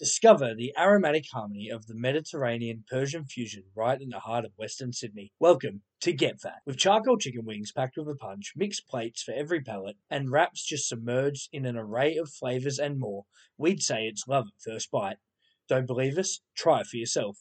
Discover the aromatic harmony of the Mediterranean Persian fusion right in the heart of Western Sydney. Welcome to Get Fat. With charcoal chicken wings packed with a punch, mixed plates for every palate, and wraps just submerged in an array of flavours and more, we'd say it's love at first bite. Don't believe us? Try it for yourself.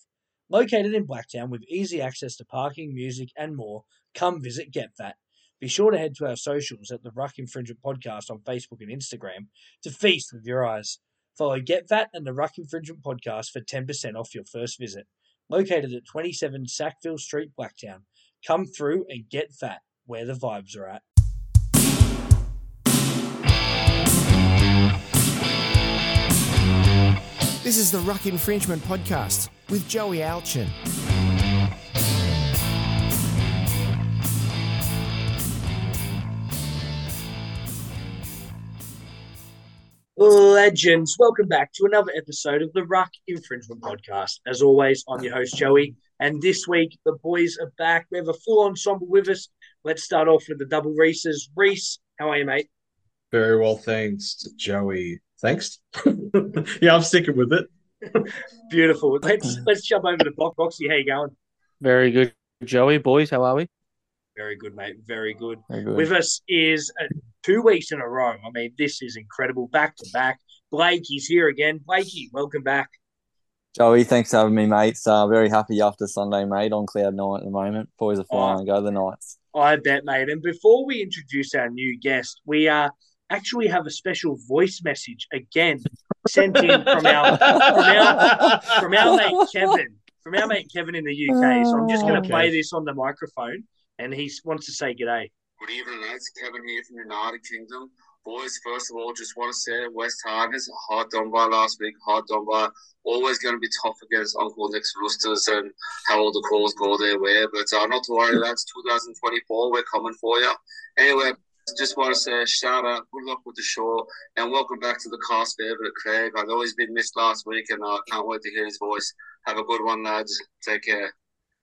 Located in Blacktown with easy access to parking, music, and more, come visit Get Fat. Be sure to head to our socials at the Ruck Infringement Podcast on Facebook and Instagram to feast with your eyes. Follow Get Fat and the Ruck Infringement Podcast for 10% off your first visit. Located at 27 Sackville Street, Blacktown. Come through and get fat where the vibes are at. This is the Ruck Infringement Podcast with Joey Alchin. Legends, welcome back to another episode of the Ruck Infringement Podcast. As always, I'm your host, Joey, and this week the boys are back. We have a full ensemble with us. Let's start off with the double Reeses. Reese, how are you, mate? Very well, thanks, Joey. Thanks. yeah, I'm sticking with it. Beautiful. Let's let's jump over to Box. Boxy, how you going? Very good, Joey. Boys, how are we? Very good, mate. Very good. Very good. With us is uh, two weeks in a row. I mean, this is incredible. Back to back. Blake he's here again. Blakey, welcome back. Joey, thanks for having me, mates. Uh, very happy after Sunday, mate, on cloud nine at the moment. Boys are flying. Go the Knights. I bet, mate. And before we introduce our new guest, we uh, actually have a special voice message again sent in from our from our from our mate Kevin, from our mate Kevin in the UK. So I'm just going to Okay. play this on the microphone, and he wants to say g'day. Good evening, lads. Kevin here from the United Kingdom. Boys, first of all, just want to say West Tigers, hard done by last week, hard done by. Always going to be tough against Uncle Nick's Roosters and how all the calls go their way. But uh, not to worry, lads. 2024, we're coming for you. Anyway, just want to say shout out, good luck with the show, and welcome back to the cast favourite, Craig. I know he's been missed last week, and I can't wait to hear his voice. Have a good one, lads. Take care.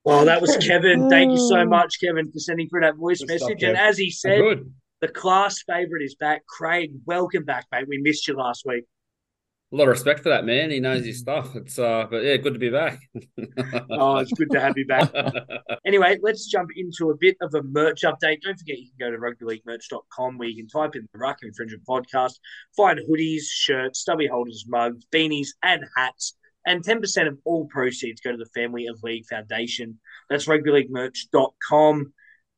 Well, that was Kevin. Thank you so much, Kevin, for sending through that voice Good stuff, message. and as he said, Good. The class favourite is back. Craig, welcome back, mate. We missed you last week. A lot of respect for that man. He knows his stuff. It's uh, but yeah, good to be back. Oh, it's good to have you back. Anyway, let's jump into a bit of a merch update. Don't forget you can go to rugbyleaguemerch.com where you can type in the Ruck Infringement Podcast, find hoodies, shirts, stubby holders, mugs, beanies, and hats. And 10% of all proceeds go to the Family of League Foundation. That's rugbyleaguemerch.com.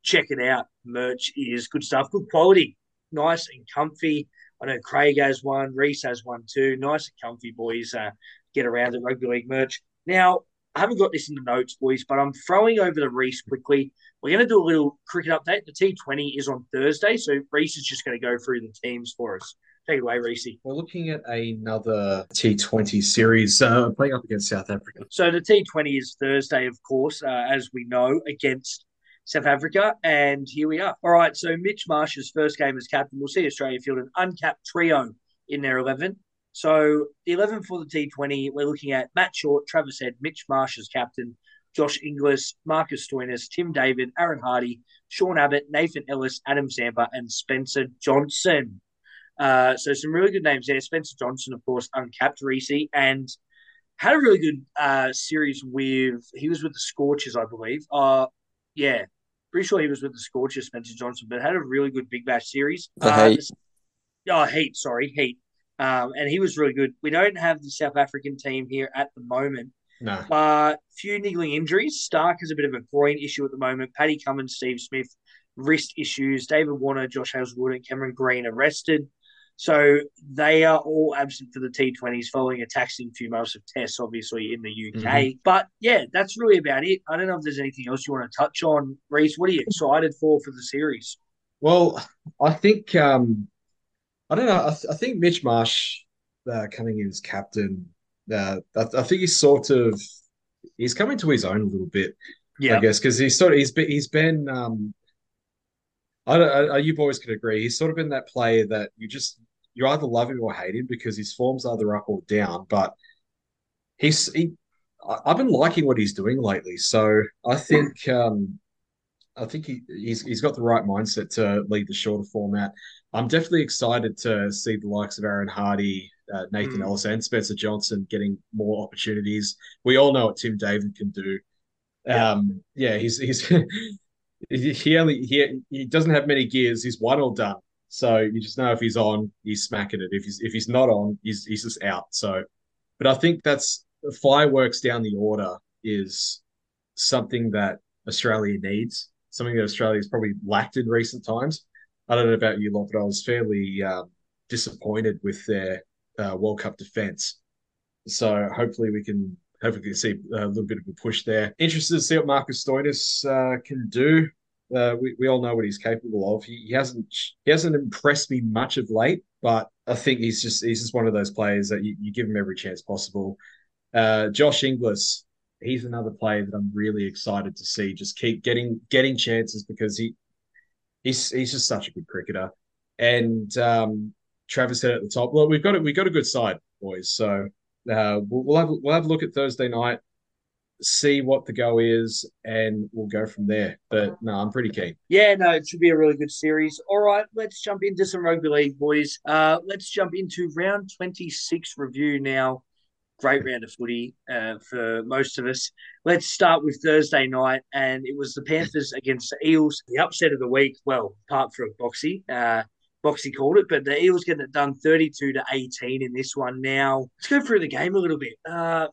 Check it out. Merch is good stuff, good quality, nice and comfy. I know Craig has one, Reese has one too. Nice and comfy, boys. Uh, get around at Rugby League merch. Now, I haven't got this in the notes, boys, but I'm throwing over the Reese quickly. We're going to do a little cricket update. The T20 is on Thursday, so Reese is just going to go through the teams for us. Take it away, Reese. We're looking at another T20 series uh, playing up against South Africa. So the T20 is Thursday, of course, uh, as we know, against South Africa. And here we are. All right, so Mitch Marsh's first game as captain. We'll see Australia field an uncapped trio in their 11. So the 11 for the T20, we're looking at Matt Short, Travis Head, Mitch Marsh as captain, Josh Inglis, Marcus Stoinis, Tim David, Aaron Hardie, Sean Abbott, Nathan Ellis, Adam Zampa, and Spencer Johnson. Uh, so some really good names there. Spencer Johnson, of course, uncapped Reese, and had a really good uh, series with. He was with the Scorchers, I believe. Uh, yeah, pretty sure he was with the Scorchers, Spencer Johnson, but had a really good Big Bash series. The Uh, Heat. Oh, Heat, sorry, Heat. Um, and he was really good. We don't have the South African team here at the moment. No. Uh, few niggling injuries. Starc has a bit of a groin issue at the moment. Paddy Cummins, Steve Smith, wrist issues. David Warner, Josh Hazlewood, and Cameron Green arrested. So they are all absent for the T20s following a taxing few months of tests, obviously, in the UK. But yeah, that's really about it. I don't know if there's anything else you want to touch on. Reese, what are you excited for for the series? Well, I think um, I don't know. I, th- I think Mitch Marsh uh, coming in as captain. Uh, I, I think he's sort of he's coming to his own a little bit. Yeah. I guess because he's sort of he's been he's been um, I don't. I, you boys can agree. He's sort of been that player that you just you either love him or hate him because his form's either up or down. But he's he. I've been liking what he's doing lately, so I think um, I think he, he's he's got the right mindset to lead the shorter format. I'm definitely excited to see the likes of Aaron Hardie uh, Nathan Mm. Ellis and Spencer Johnson getting more opportunities. We all know what Tim David can do. Yeah. Um, yeah, he's he's he only he he doesn't have many gears. He's one or done. So you just know if he's on, he's smacking it. If he's if he's not on, he's he's just out. So, but I think that's fireworks down the order is something that Australia needs. Something that Australia's probably lacked in recent times. I don't know about you lot, but I was fairly um, disappointed with their uh, World Cup defense. So hopefully we can hopefully we can see a little bit of a push there. Interested to see what Marcus Stoinis uh, can do. Uh, we, we all know what he's capable of. He, he hasn't he hasn't impressed me much of late, but I think he's just he's just one of those players that you, you give him every chance possible. Uh, Josh Inglis, he's another player that I'm really excited to see just keep getting getting chances because he he's he's just such a good cricketer. And um, Travis said at the top, well, we've got it. We've got a good side, boys. So uh, we'll, we'll have we'll have a look at Thursday night, see what the go is, and we'll go from there. But no, I'm pretty keen. Yeah, no, it should be a really good series. All right, let's jump into some rugby league, boys. Uh, let's jump into round 26 review now. Great round of footy uh, for most of us. Let's start with Thursday night, and it was the Panthers against the Eels. The upset of the week, well, apart from Boxy, uh, Boxy called it, but the Eels getting it done 32 to 18 in this one. Now, let's go through the game a little bit. Uh,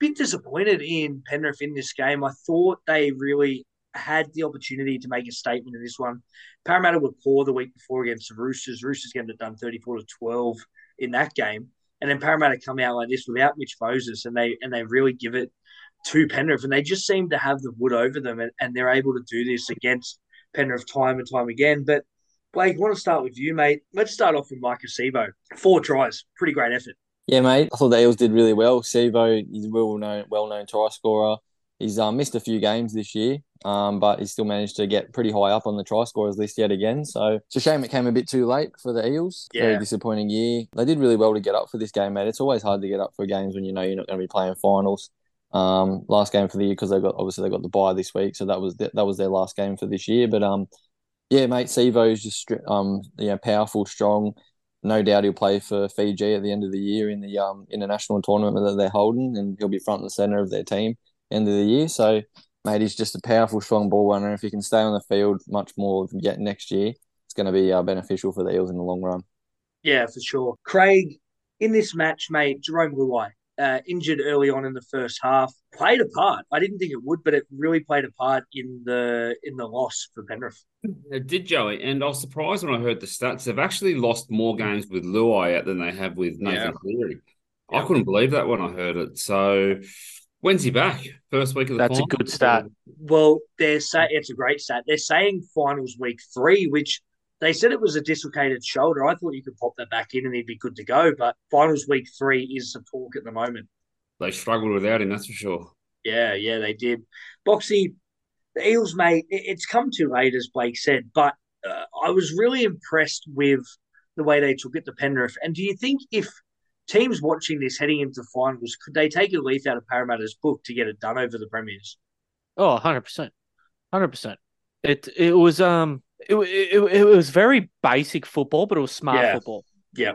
bit disappointed in Penrith in this game. I thought they really had the opportunity to make a statement in this one. Parramatta were poor the week before against the Roosters. Roosters getting it done 34 to 12 in that game. And then Parramatta come out like this without Mitch Moses and they and they really give it to Penrith. And they just seem to have the wood over them and, and they're able to do this against Penrith time and time again. But Blake, I want to start with you, mate. Let's start off with Maika Sivo. Four tries. Pretty great effort. Yeah, mate. I thought the Eels did really well. Sivo he's a well known, well known try scorer. He's um, missed a few games this year, um, but he still managed to get pretty high up on the try scorers list yet again. So it's a shame it came a bit too late for the Eels. Yeah. Very disappointing year. They did really well to get up for this game, mate. It's always hard to get up for games when you know you're not going to be playing finals. Um, last game for the year because they got obviously they got the bye this week, so that was the, that was their last game for this year. But um, yeah, mate, Sivo is just um, you know, powerful, strong. No doubt he'll play for Fiji at the end of the year in the um international tournament that they're holding, and he'll be front and center of their team end of the year. So, mate, he's just a powerful, strong ball runner. If he can stay on the field much more yet next year, it's going to be uh, beneficial for the Eels in the long run. Yeah, for sure. Craig, in this match, mate, Jarome Luai, uh, injured early on in the first half, played a part. I didn't think it would, but it really played a part in the in the loss for Penrith. It did, Joey. And I was surprised when I heard the stats. They've actually lost more games with Luai out than they have with Nathan Yeah. Cleary. I couldn't believe that when I heard it. So, when's he back? First week of the That's a good start. Well, they're say it's a great stat. They're saying finals week three, which they said it was a dislocated shoulder. I thought you could pop that back in and he'd be good to go. But finals week three is the talk at the moment. They struggled without him, that's for sure. Yeah, yeah, they did. Boxy, the Eels, mate, it's come too late, as Blake said, but uh, I was really impressed with the way they took it to Penrith. And do you think if teams watching this heading into finals, could they take a leaf out of Parramatta's book to get it done over the Premiers? Oh, 100%. 100%. It it was um it, it, it was very basic football, but it was smart Yeah. football. Yeah.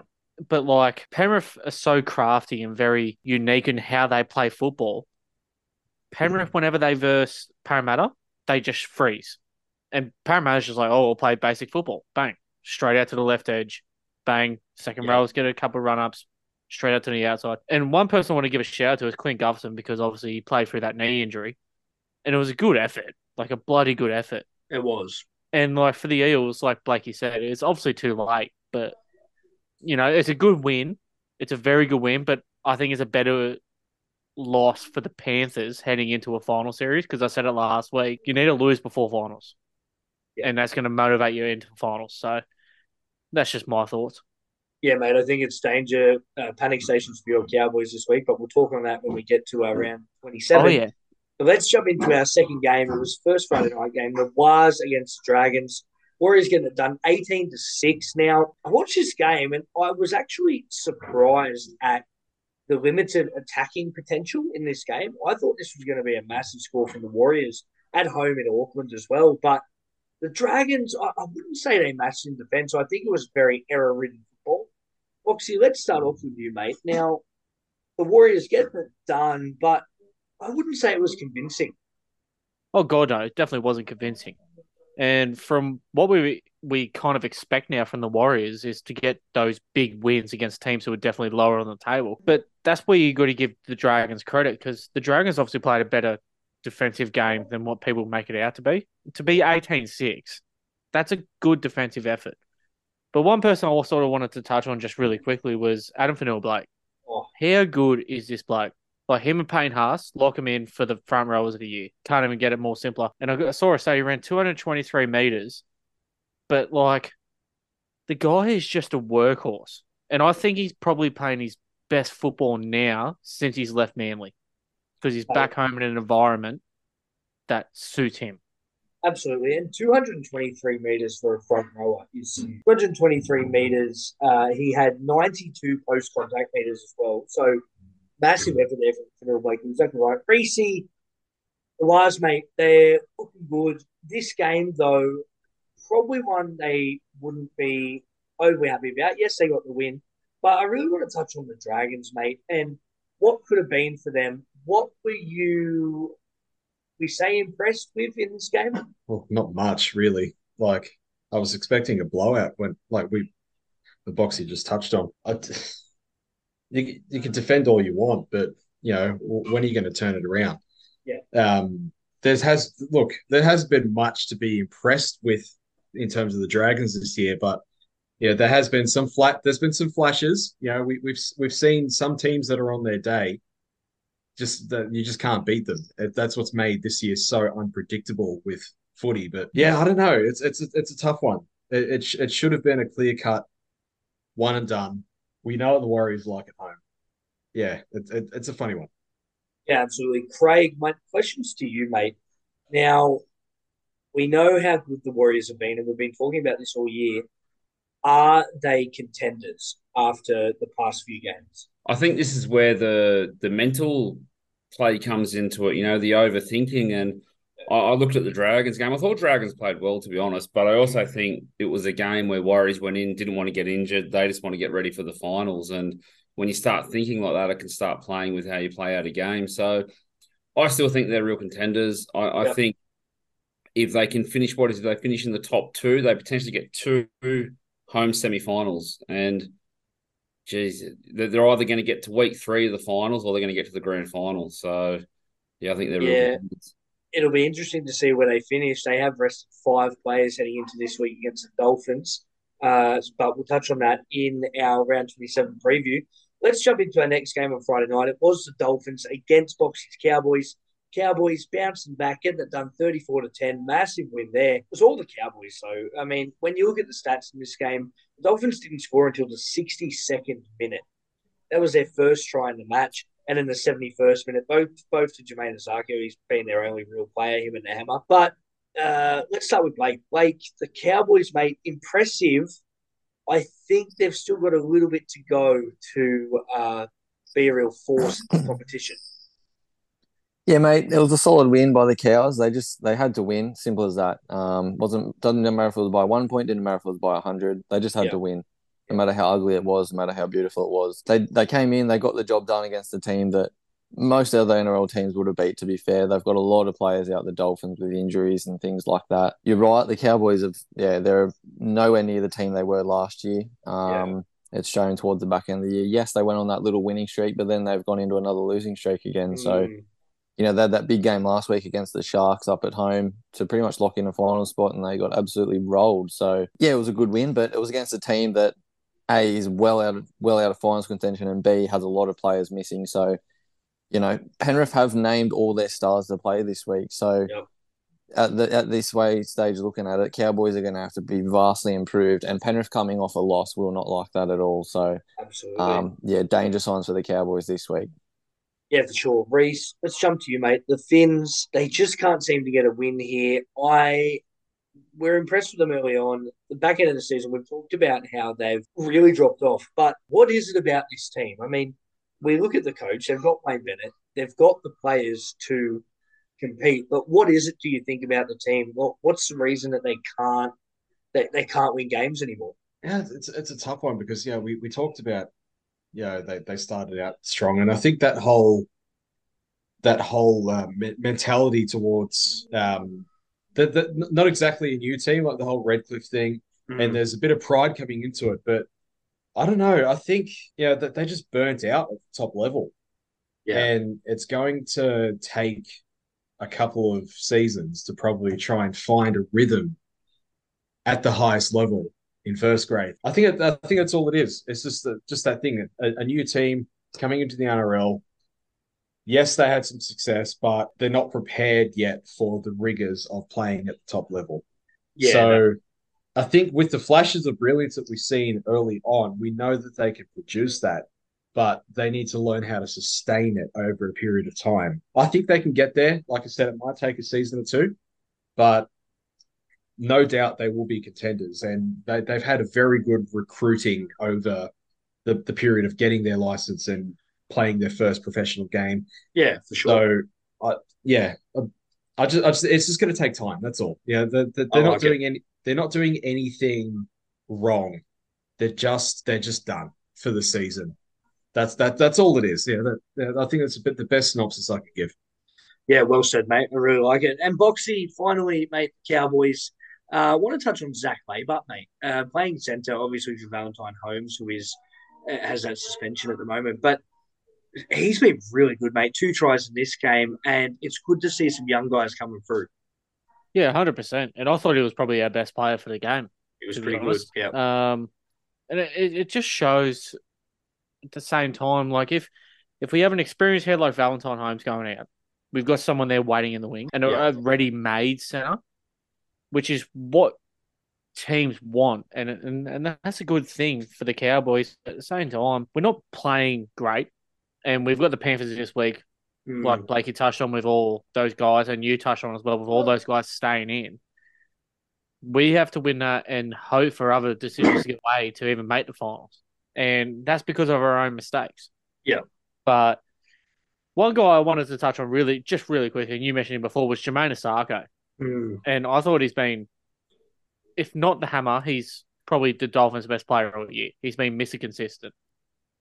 But like Penrith are so crafty and very unique in how they play football. Penrith, whenever they verse Parramatta, they just freeze. And Parramatta's just like, oh, we'll play basic football. Bang. Straight out to the left edge. Bang. Second Yeah. rows, get a couple of run ups. Straight out to the outside. And one person I want to give a shout out to is Clint Gutherson because obviously he played through that knee injury. And it was a good effort. Like a bloody good effort. It was. And like for the Eels, like Blakey said, it's obviously too late, but you know, it's a good win. It's a very good win, but I think it's a better loss for the Panthers heading into a final series because I said it last week. You need to lose before finals, Yeah. and that's going to motivate you into finals. So that's just my thoughts. Yeah, mate, I think it's danger, uh, panic stations for your Cowboys this week, but we'll talk on that when we get to our round 27. Oh yeah, let's jump into our second game. It was first Friday night game. The Wars against Dragons. Warriors getting it done 18 to 6. Now, I watched this game and I was actually surprised at the limited attacking potential in this game. I thought this was going to be a massive score from the Warriors at home in Auckland as well. But the Dragons, I, I wouldn't say they matched in defense. I think it was very error ridden football. Boxy, let's start off with you, mate. Now, the Warriors get it done, but I wouldn't say it was convincing. Oh god, no, it definitely wasn't convincing. And from what we we kind of expect now from the Warriors is to get those big wins against teams who are definitely lower on the table. But that's where you got to give the Dragons credit because the Dragons obviously played a better defensive game than what people make it out to be. To be 18-6, that's a good defensive effort. But one person I sort of wanted to touch on just really quickly was Addin Fonua-Blake. Oh. How good is this bloke? Like him and Payne Haas, lock him in for the front rowers of the year. Can't even get it more simpler. And I saw her say he ran 223 meters, but like the guy is just a workhorse. And I think he's probably playing his best football now since he's left Manly because he's back home in an environment that suits him. Absolutely. And 223 meters for a front rower is 223 meters. Uh, he had 92 post contact meters as well. So massive effort there for Fonua Blake. Exactly right. Creasy, Elias, mate, they're looking good. This game, though, probably one they wouldn't be overly happy about. Yes, they got the win. But I really want to touch on the Dragons, mate, and what could have been for them. What were you we say impressed with in this game? Well, not much really. Like I was expecting a blowout when, like we, the box you just touched on. I, you you can defend all you want, but you know when are you going to turn it around? Yeah. Um. There's has look. There has been much to be impressed with in terms of the Dragons this year, but yeah, there has been some flat. There's been some flashes. You know, we, we've we've seen some teams that are on their day just that you just can't beat them. That's what's made this year so unpredictable with footy. But yeah, I don't know. It's it's it's a tough one. It it, it should have been a clear cut, one and done. We know what the Warriors like at home. Yeah, it's it, it's a funny one. Yeah, absolutely. Craig, my questions to you, mate. Now, we know how good the Warriors have been, and we've been talking about this all year. Are they contenders after the past few games? I think this is where the the mental play comes into it. You know, the overthinking. And I, I, looked at the Dragons game. I thought Dragons played well, to be honest. But I also think it was a game where Warriors went in, didn't want to get injured. They just want to get ready for the finals. And when you start thinking like that, it can start playing with how you play out a game. So I still think they're real contenders. I, I think if they can finish what is if they finish in the top two, they potentially get two home semi-finals. And geez, they're either going to get to week three of the finals or they're going to get to the grand final. So, yeah, I think they're yeah. It'll be interesting to see where they finish. They have rested five players heading into this week against the Dolphins, uh, but we'll touch on that in our round 27 preview. Let's jump into our next game on Friday night. It was the Dolphins against Boxy's Cowboys. Cowboys bouncing back, getting it done 34 to 10. Massive win there. It was all the Cowboys. So, I mean, when you look at the stats in this game, the Dolphins didn't score until the 62nd minute. That was their first try in the match. And in the 71st minute, both both to Jamayne Isaako, he's been their only real player, him and the hammer. But uh, let's start with Blake. Blake, the Cowboys, mate, impressive. I think they've still got a little bit to go to uh, be a real force in the competition. Yeah, mate, it was a solid win by the Cows. They just they had to win, simple as that. Um, wasn't doesn't matter if it was by one point, didn't matter if it was by hundred. They just had yeah. to win, no matter how ugly it was, no matter how beautiful it was. They they came in, they got the job done against a team that most other NRL teams would have beat. To be fair, they've got a lot of players out the Dolphins with injuries and things like that. You're right, the Cowboys have yeah, they're nowhere near the team they were last year. Um, yeah. It's shown towards the back end of the year. Yes, they went on that little winning streak, but then they've gone into another losing streak again. Mm. So you know, they had that big game last week against the Sharks up at home to pretty much lock in a final spot, and they got absolutely rolled. So yeah, it was a good win, but it was against a team that a is well out of well out of finals contention, and B has a lot of players missing. So you know, Penrith have named all their stars to play this week. So. Yep. At, the, at this way stage, looking at it, Cowboys are going to have to be vastly improved, and Penrith coming off a loss will not like that at all. So, absolutely, um, yeah, danger signs for the Cowboys this week. Yeah, for sure. Reese, let's jump to you, mate. The Phins, they just can't seem to get a win here. I we're impressed with them early on. The back end of the season, we've talked about how they've really dropped off. But what is it about this team? I mean, we look at the coach, they've got Wayne Bennett, they've got the players to compete. But what is it do you think about the team? What what's the reason that they can't they, they can't win games anymore? Yeah, it's it's a tough one because yeah, we, we talked about yeah they, they started out strong, and I think that whole that whole uh, me- mentality towards um that that not exactly a new team like the whole Redcliffe thing, Mm. and there's a bit of pride coming into it, but I don't know. I think yeah that they just burnt out at the top level, yeah, and it's going to take a couple of seasons to probably try and find a rhythm at the highest level in first grade. I think I think that's all it is. It's just the, just that thing. A, a new team coming into the NRL. Yes, they had some success, but they're not prepared yet for the rigors of playing at the top level. yeah. so I think with the flashes of brilliance that we've seen early on, we know that they can produce that, but they need to learn how to sustain it over a period of time. I think they can get there. Like I said, it might take a season or two, but no doubt they will be contenders. And they, they've had a very good recruiting over the, the period of getting their license and playing their first professional game. yeah, for sure. So, I, yeah, I, I just, I just, it's just going to take time. That's all. Yeah, they're, they're, they're I not it. doing any, they're not doing anything wrong. They're just, they're just done for the season. That's that. That's all it is. Yeah, that, I think that's a bit the best synopsis I could give. Yeah, well said, mate. I really like it. And Boxy, finally, made the Cowboys. I uh, want to touch on Zac Laybutt, mate. Uh, playing centre, obviously, for Valentine Holmes, who is uh, has that suspension at the moment. But he's been really good, mate. Two tries in this game, and it's good to see some young guys coming through. Yeah, hundred percent. And I thought he was probably our best player for the game. It was pretty good. Yeah. Um, and it, it just shows at the same time, like if if we have an experienced head like Valentine Holmes going out, we've got someone there waiting in the wing and Yeah. a, a ready-made center, which is what teams want, and and and that's a good thing for the Cowboys. At the same time, we're not playing great, and we've got the Panthers this week, Mm. like Blakey touched on with all those guys, and you touched on as well with all those guys staying in. We have to win that and hope for other decisions to get away to even make the finals, and that's because of our own mistakes. Yeah. but one guy I wanted to touch on really, just really quickly, and you mentioned him before, was Jamayne Isaako, Mm. and I thought he's been, if not the hammer, he's probably the Dolphins' best player all year. He's been Mr. Consistent,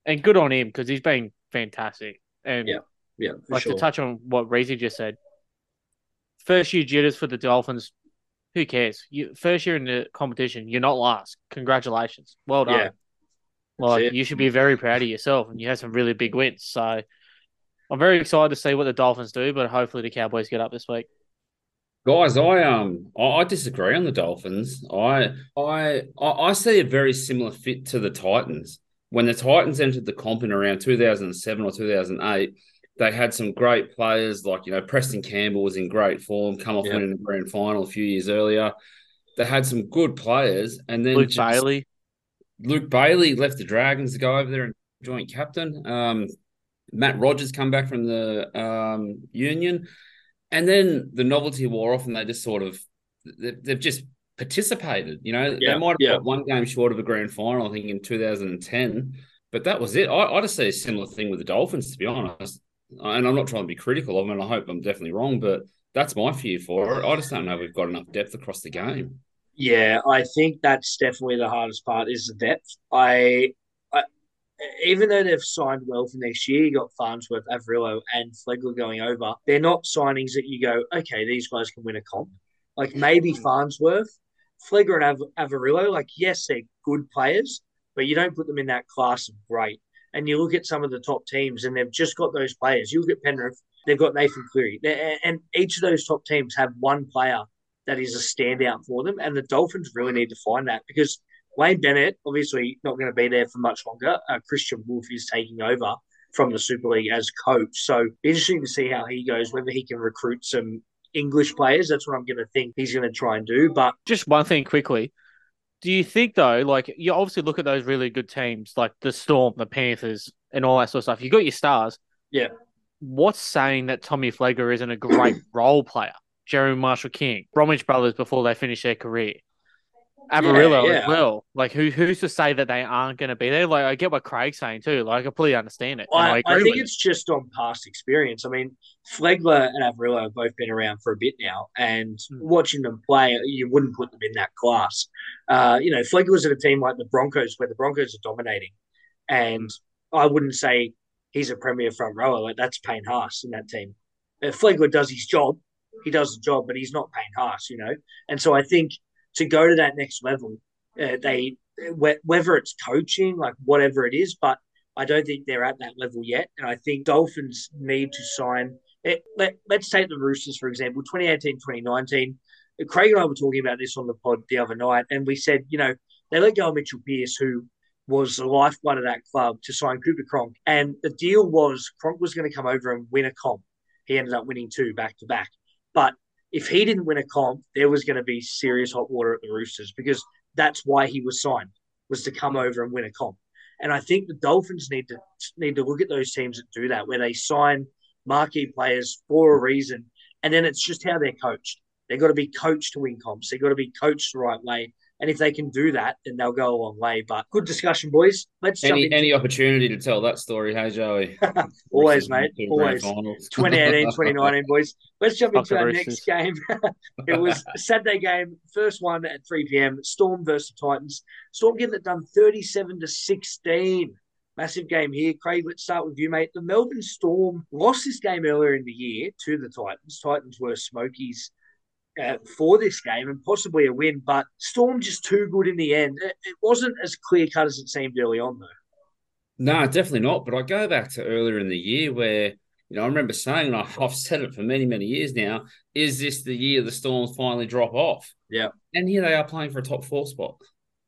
and good on him because he's been fantastic. And Yeah. Yeah, like sure. to touch on what Reezy just said, first year jitters for the Dolphins. Who cares? You first year in the competition, you're not last. Congratulations, well done. Yeah. like it. you should be very proud of yourself, and you had some really big wins. So I'm very excited to see what the Dolphins do, but hopefully the Cowboys get up this week. Guys, I um I, I disagree on the Dolphins. I, I I I see a very similar fit to the Titans. When the Titans entered the comp in around 2007 or 2008, they had some great players like you know Preston Campbell was in great form, come off Yeah. winning the grand final a few years earlier. They had some good players, and then Luke just- Bailey, Luke Bailey left the Dragons to go over there and joint captain. Um, Matt Rogers come back from the um, Union, and then the novelty wore off, and they just sort of they've just participated. You know, Yeah, they might have yeah. got one game short of a grand final, I think, in 2010, but that was it. I, I just see a similar thing with the Dolphins, to be honest. And I'm not trying to be critical of them, and I hope I'm definitely wrong, but that's my fear for it. I just don't know if we've got enough depth across the game. Yeah, I think that's definitely the hardest part is the depth. I, I even though they've signed well for next year, you got Farnsworth, Averillo, and Flegler going over. They're not signings that you go, okay, these guys can win a comp. Like maybe mm. Farnsworth, Flegler, and Av- Averillo. Like yes, they're good players, but you don't put them in that class of great. And you look at some of the top teams, and they've just got those players. You look at Penrith, they've got Nathan Cleary, They- and each of those top teams have one player that is a standout for them. And the Dolphins really need to find that because Wayne Bennett, obviously not going to be there for much longer. Uh, Kristian Woolf is taking over from the Super League as coach. So interesting to see how he goes, whether he can recruit some English players. That's what I'm going to think he's going to try and do. But just one thing quickly. Do you think though, like you obviously look at those really good teams, like the Storm, the Panthers, and all that sort of stuff. You got your stars. Yeah. What's saying that Tommy Flegler isn't a great role player? Jeremy Marshall King, Bromwich brothers before they finish their career. Averillo yeah. as well. Like, who who's to say that they aren't going to be there? Like, I get what Craig's saying too. Like, I completely understand it. and I, I, I, think it's just on past experience. I mean, Flegler and Averillo have both been around for a bit now, and Hmm. watching them play, you wouldn't put them in that class. Uh, you know, Flegler's at a team like the Broncos, where the Broncos are dominating, and I wouldn't say he's a premier front rower. Like that's Payne Haas in that team. If Flegler does his job. He does the job, but he's not Payne Haas, you know. And so I think to go to that next level, uh, they whether it's coaching, like whatever it is, but I don't think they're at that level yet. And I think Dolphins need to sign. It, let, let's take the Roosters, for example, 2018, 2019. Craig and I were talking about this on the pod the other night, and we said, you know, they let go of Mitchell Pearce, who was the lifeblood of that club, to sign Cooper Cronk. And the deal was Cronk was going to come over and win a comp. He ended up winning two back to back. But if he didn't win a comp, there was going to be serious hot water at the Roosters because that's why he was signed, was to come over and win a comp. And I think the Dolphins need to need to look at those teams that do that, where they sign marquee players for a reason, and then it's just how they're coached. They've got to be coached to win comps. They've got to be coached the right way. And if they can do that, then they'll go a long way. But good discussion, boys. Let's jump Any into any opportunity to tell that story, hey Joey? always, mate. win two grand Always. finals. 2018, 2019, boys. Let's jump Fuck into our next game. it was a Saturday game, first one at 3 p.m. Storm versus Titans. Storm getting it done 37 to 16. Massive game here. Craig, let's start with you, mate. The Melbourne Storm lost this game earlier in the year to the Titans. Titans were Smokies uh, for this game and possibly a win, but Storm just too good in the end. It, it wasn't as clear cut as it seemed early on, though. No, definitely not. But I go back to earlier in the year where, you know, I remember saying, and I've said it for many, many years now, is this the year the Storms finally drop off? Yeah. And here they are playing for a top four spot.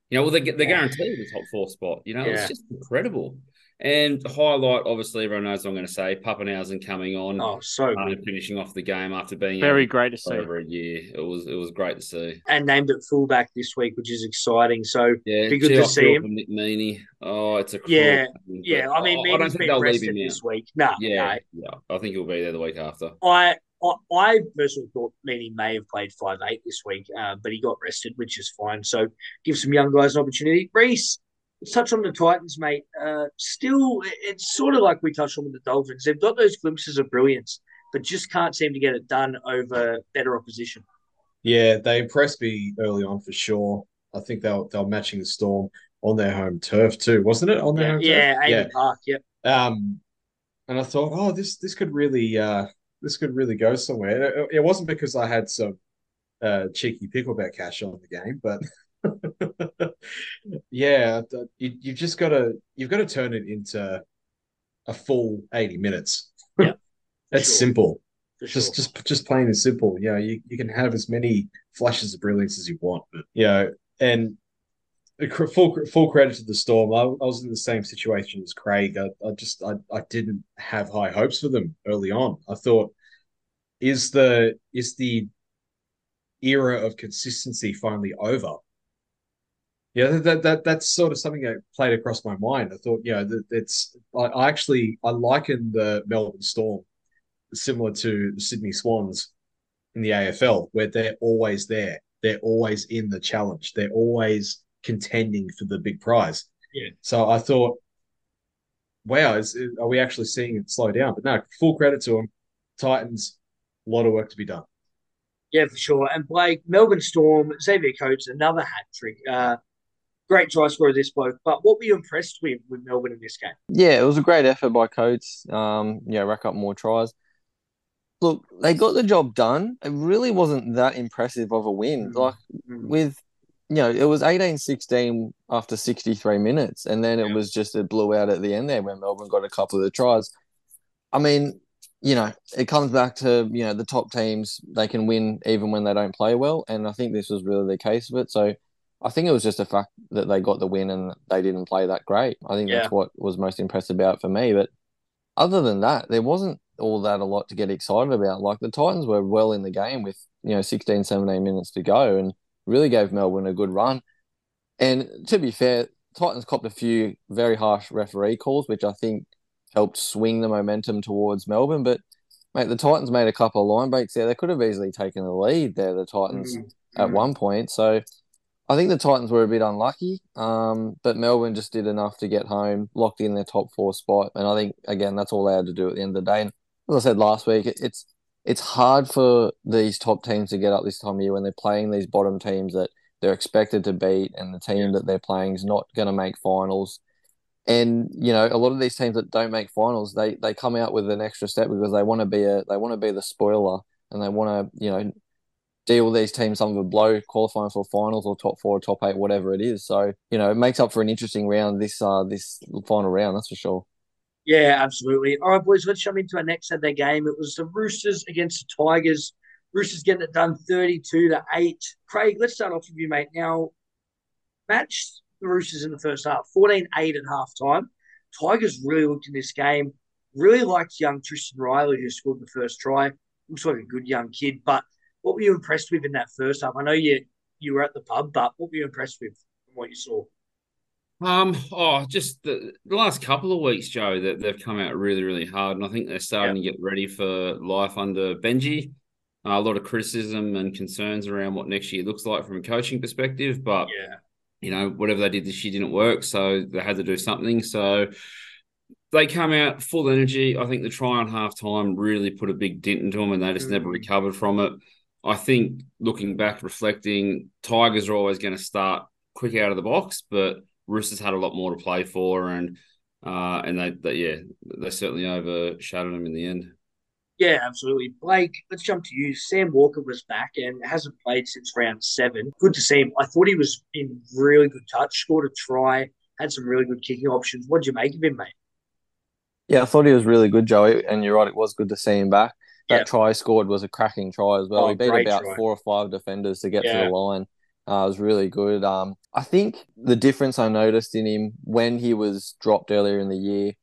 You know, well, they, they're guaranteed the top four spot. You know, Yeah. it's just incredible. And highlight, obviously, everyone knows what I'm going to say. Papenhuyzen coming on Oh, so uh, good. finishing off the game after being Very out great to see. over a year. It was it was great to see. And named at fullback this week, which is exciting. So Yeah, Be good to see him. Nick Meaney. Oh, it's a cruel Yeah, thing, Yeah, I mean, I don't think been they'll leave rested him this now. week. No, Yeah, yeah. I think he'll be there the week after. I, I, I personally thought Meaney may have played five eight this week, uh, but he got rested, which is fine. So give some young guys an opportunity. Reese, let's touch on the Titans, mate. Uh, still, it's sort of like we touched on with the Dolphins. They've got those glimpses of brilliance, but just can't seem to get it done over better opposition. Yeah, they impressed me early on for sure. I think they were, they were matching the Storm on their home turf too, wasn't it? On their Yeah, home yeah, turf? AAMI Park. Yep. Um, and I thought, oh, this this could really uh this could really go somewhere. It, it wasn't because I had some uh cheeky pickleback cash on the game, but yeah, you you've just got to you've got to turn it into a full 80 minutes. Yeah, That's sure. simple. For sure. Just just just plain and simple. You know, you, you can have as many flashes of brilliance as you want, but you know, and full full credit to the Storm. I, I was in the same situation as Craig. I, I just I, I didn't have high hopes for them early on. I thought is the is the era of consistency finally over? Yeah, that, that, that that's sort of something that played across my mind. I thought, you know, that it's I, I actually I liken the Melbourne Storm similar to the Sydney Swans in the AFL, where they're always there. They're always in the challenge. They're always contending for the big prize. Yeah. So I thought, wow, is, are we actually seeing it slow down? But no, full credit to them. Titans, a lot of work to be done. Yeah, for sure. And Blake, Melbourne Storm, Xavier Coates, another hat trick. Uh, great try scorer, this bloke. But what were you impressed with with Melbourne in this game? Yeah, it was a great effort by Coates. Um, yeah, rack up more tries. Look, they got the job done. It really wasn't that impressive of a win. Mm. Like Mm. with, you know, it was 18-16 after 63 minutes, and then it Yeah. was just it blew out at the end there when Melbourne got a couple of the tries. I mean, you know, it comes back to, you know, the top teams, they can win even when they don't play well, and I think this was really the case of it. So I think it was just a fact that they got the win and they didn't play that great. I think Yeah. that's what was most impressive about for me. But other than that, there wasn't all that a lot to get excited about. Like the Titans were well in the game with, you know, 16, 17 minutes to go and really gave Melbourne a good run. And to be fair, Titans copped a few very harsh referee calls, which I think helped swing the momentum towards Melbourne. But mate, the Titans made a couple of line breaks there. They could have easily taken the lead there, the Titans Mm. at Mm. one point. So I think the Titans were a bit unlucky, um, but Melbourne just did enough to get home, locked in their top four spot, and I think again that's all they had to do at the end of the day. And as I said last week, it's it's hard for these top teams to get up this time of year when they're playing these bottom teams that they're expected to beat, and the team that they're playing is not going to make finals. And you know, a lot of these teams that don't make finals, they they come out with an extra step because they want to be a they want to be the spoiler, and they want to you know deal these teams some of a blow qualifying for finals or top four or top eight, whatever it is. So, you know, it makes up for an interesting round this uh this final round, that's for sure. Yeah, absolutely. All right, boys, let's jump into our next Saturday game. It was the Roosters against the Tigers. Roosters getting it done 32 to 8. Craig, let's start off with you, mate. Now, match the Roosters in the first half, 14 8 at half time. Tigers really looked in this game, really liked young Tristan Riley, who scored the first try. Looks like a good young kid, but what were you impressed with in that first half? I know you you were at the pub, but what were you impressed with from what you saw? Um, oh, just the, the last couple of weeks, Joe, that they've come out really, really hard, and I think they're starting to get ready for life under Benji. Uh, a lot of criticism and concerns around what next year looks like from a coaching perspective, but yeah, you know, whatever they did this year didn't work, so they had to do something. So they come out full energy. I think the try on half time really put a big dent into them, and they just mm. never recovered from it. I think looking back, reflecting, Tigers are always going to start quick out of the box, but Roosters had a lot more to play for, and uh, and they, they yeah, they certainly overshadowed them in the end. Yeah, absolutely. Blake, let's jump to you. Sam Walker was back and hasn't played since round seven. Good to see him. I thought he was in really good touch, scored a try, had some really good kicking options. What would you make of him, mate? Yeah, I thought he was really good, Joey. And you're right, it was good to see him back that yeah. try scored was a cracking try as well. Oh, he beat about try. four or five defenders to get yeah. to the line. Uh, it was really good. Um, I think the difference I noticed in him when he was dropped earlier in the year,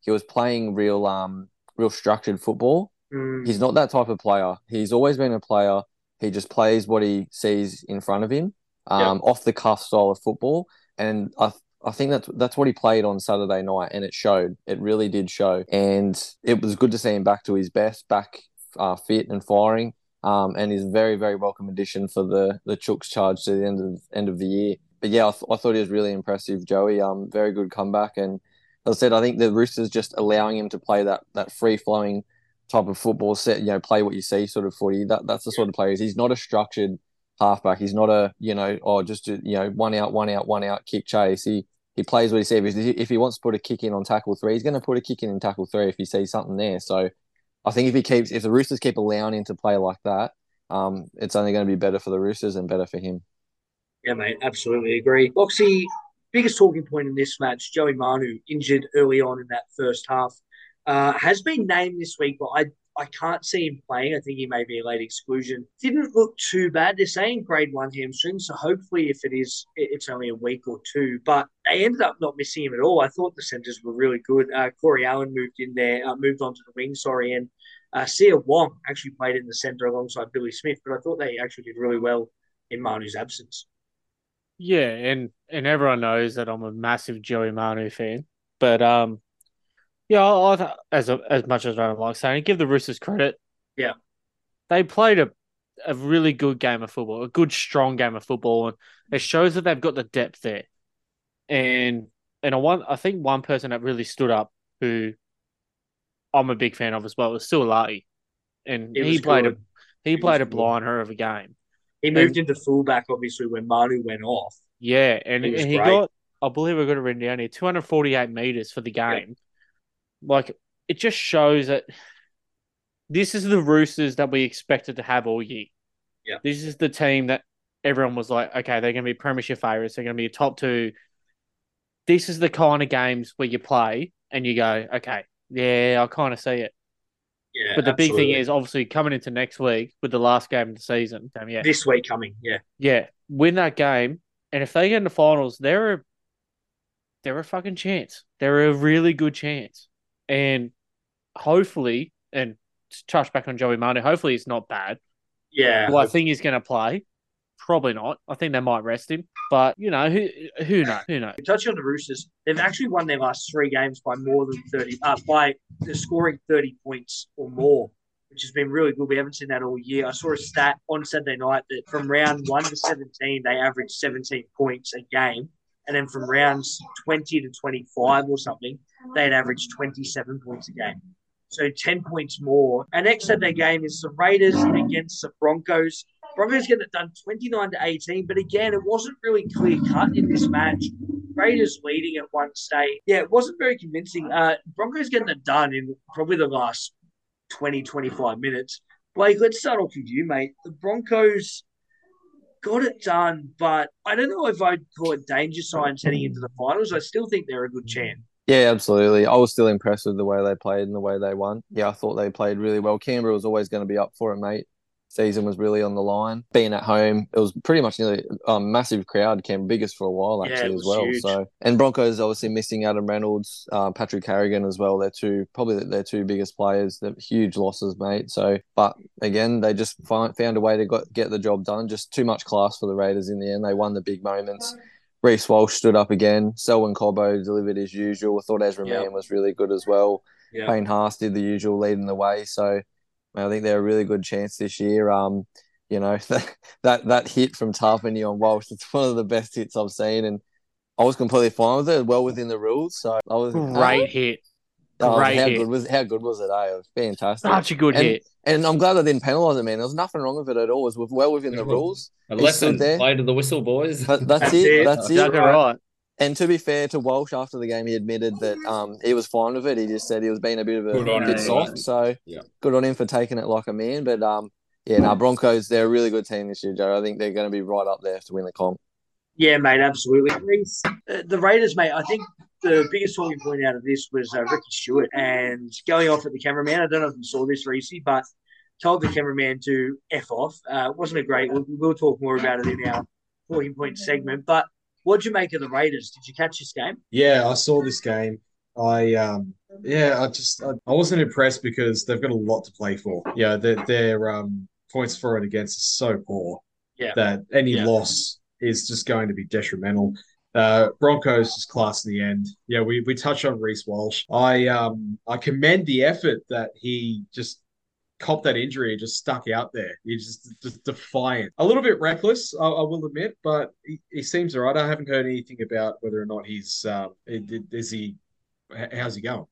he was playing real, um, real structured football. Mm. He's not that type of player. He's always been a player. He just plays what he sees in front of him, um, yeah. off the cuff style of football. And I I think that's that's what he played on Saturday night, and it showed. It really did show, and it was good to see him back to his best, back uh, fit and firing, um, and is very very welcome addition for the the Chooks charge to the end of end of the year. But yeah, I, th- I thought he was really impressive, Joey. Um, very good comeback, and as I said, I think the Roosters just allowing him to play that that free flowing type of football set. You know, play what you see sort of footy. That that's the sort of player. He's not a structured halfback. He's not a you know oh just a, you know one out one out one out kick chase. He he plays what he sees. If he wants to put a kick in on tackle three, he's going to put a kick in in tackle three if he sees something there. So I think if he keeps, if the Roosters keep allowing him to play like that, um, it's only going to be better for the Roosters and better for him. Yeah, mate, absolutely agree. Boxy, biggest talking point in this match, Joey Manu injured early on in that first half, uh, has been named this week, but I I can't see him playing. I think he may be a late exclusion. Didn't look too bad. They're saying grade one hamstring, so hopefully, if it is, it's only a week or two. But they ended up not missing him at all. I thought the centres were really good. Uh, Corey Allen moved in there, uh, moved on to the wing. Sorry, and uh, Siua Wong actually played in the centre alongside Billy Smith. But I thought they actually did really well in Manu's absence. Yeah, and and everyone knows that I'm a massive Joey Manu fan, but um, yeah, I, I, as a, as much as I don't like saying, give the Roosters credit. Yeah, they played a a really good game of football, a good strong game of football, and it shows that they've got the depth there. And and I one I think one person that really stood up who I'm a big fan of as well was Suaalii, and he played good. a he, played a blinder of a game. He moved and, into fullback obviously when Manu went off. Yeah, and, he, and he got I believe I got it written down here 248 meters for the game like it just shows that this is the Roosters that we expected to have all year. Yeah. This is the team that everyone was like, okay, they're going to be premiership favourites. They're going to be a top two. This is the kind of games where you play and you go, okay, yeah, I kind of see it. Yeah, but the absolutely. big thing is obviously coming into next week with the last game of the season. Um, yeah, this week coming. Yeah, yeah, win that game, and if they get in the finals, they're a they're a fucking chance. They're a really good chance and hopefully, and to touch back on Joey Manu, hopefully he's not bad. Yeah. Well, I think he's going to play. Probably not. I think they might rest him, but you know who who knows? Who knows? Touching on the Roosters, they've actually won their last three games by more than thirty. Uh, by scoring thirty points or more, which has been really good. We haven't seen that all year. I saw a stat on Saturday night that from round one to 17, they averaged 17 points a game. And then from rounds 20 to 25 or something, they'd averaged 27 points a game. So 10 points more. And next Saturday game is the Raiders against the Broncos. Broncos get it done 29 to 18, but again, it wasn't really clear cut in this match. Raiders leading at one stage. Yeah, it wasn't very convincing. Uh, Broncos getting it done in probably the last 20, 25 minutes. Blake, let's start off with you, mate. The Broncos got it done, but I don't know if I'd call it danger signs heading into the finals. I still think they're a good chance. Yeah, absolutely. I was still impressed with the way they played and the way they won. Yeah, I thought they played really well. Canberra was always going to be up for it, mate season was really on the line. Being at home, it was pretty much nearly a um, massive crowd, came biggest for a while actually yeah, as well. Huge. So and Broncos obviously missing Adam Reynolds, uh, Patrick Carrigan as well. They're two probably their two biggest players. They're huge losses, mate. So, but again, they just find, found a way to got, get the job done. Just too much class for the Raiders in the end. They won the big moments. Reece Walsh stood up again. Selwyn Cobbo delivered as usual. I thought Ezra yep. Mam was really good as well. Yep. Payne Haas did the usual leading the way. So I think they're a really good chance this year. Um, you know that that, that hit from Tapine on Walsh. It's one of the best hits I've seen, and I was completely fine with it, well within the rules. So I was great hit. Oh, Great how hit. good was how good was it? Eh? It was fantastic. Such a good and, hit. And I'm glad they didn't penalise it, man. There was nothing wrong with it at all. It was well within the rules. A lesson there. play to the whistle, boys. But that's, That's it. it. That's it. Exactly right. And to be fair to Walsh, after the game, he admitted that um, he was fine with it. He just said he was being a bit of a Good on bit him. soft. So Yeah. good on him for taking it like a man. But um, yeah, now Broncos, they're a really good team this year, Joe. I think they're going to be right up there to win the comp. Yeah, mate, absolutely. Uh, the Raiders, mate, I think the biggest talking point out of this was uh, Ricky Stuart and going off at the cameraman. I don't know if you saw this, Reese, but told the cameraman to F off. Uh, wasn't a great, we'll, we'll talk more about it in our talking point segment. But what'd you make of the Raiders? Did you catch this game? Yeah, I saw this game. I um yeah, I just I, I wasn't impressed because they've got a lot to play for. Yeah, their their um points for and against is so poor Yeah. that any Yeah. loss is just going to be detrimental. Uh, Broncos just class in the end. Yeah, we we touched on Reece Walsh. I um I commend the effort that he just copped that injury and just stuck out there. He's just, just defiant. A little bit reckless, I, I will admit, but he, he seems all right. I haven't heard anything about whether or not he's um is he how's he going?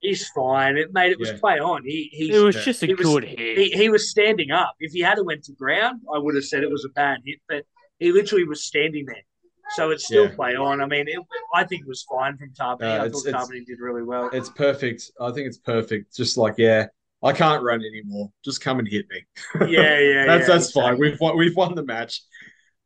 He's fine. It, made it was Yeah. play on. He, he, It was Yeah. just a He was- good hit. he, he was standing up. If he had went to ground, I would have said it was a bad hit, but he literally was standing there. So it's still Yeah. play on. I mean, it, I think it was fine from Tapine. Uh, I thought Tapine did really well. It's perfect. I think it's perfect. Just like yeah, I can't run anymore. Just come and hit me. Yeah, yeah, that's yeah, that's fine. We've won, we've won the match.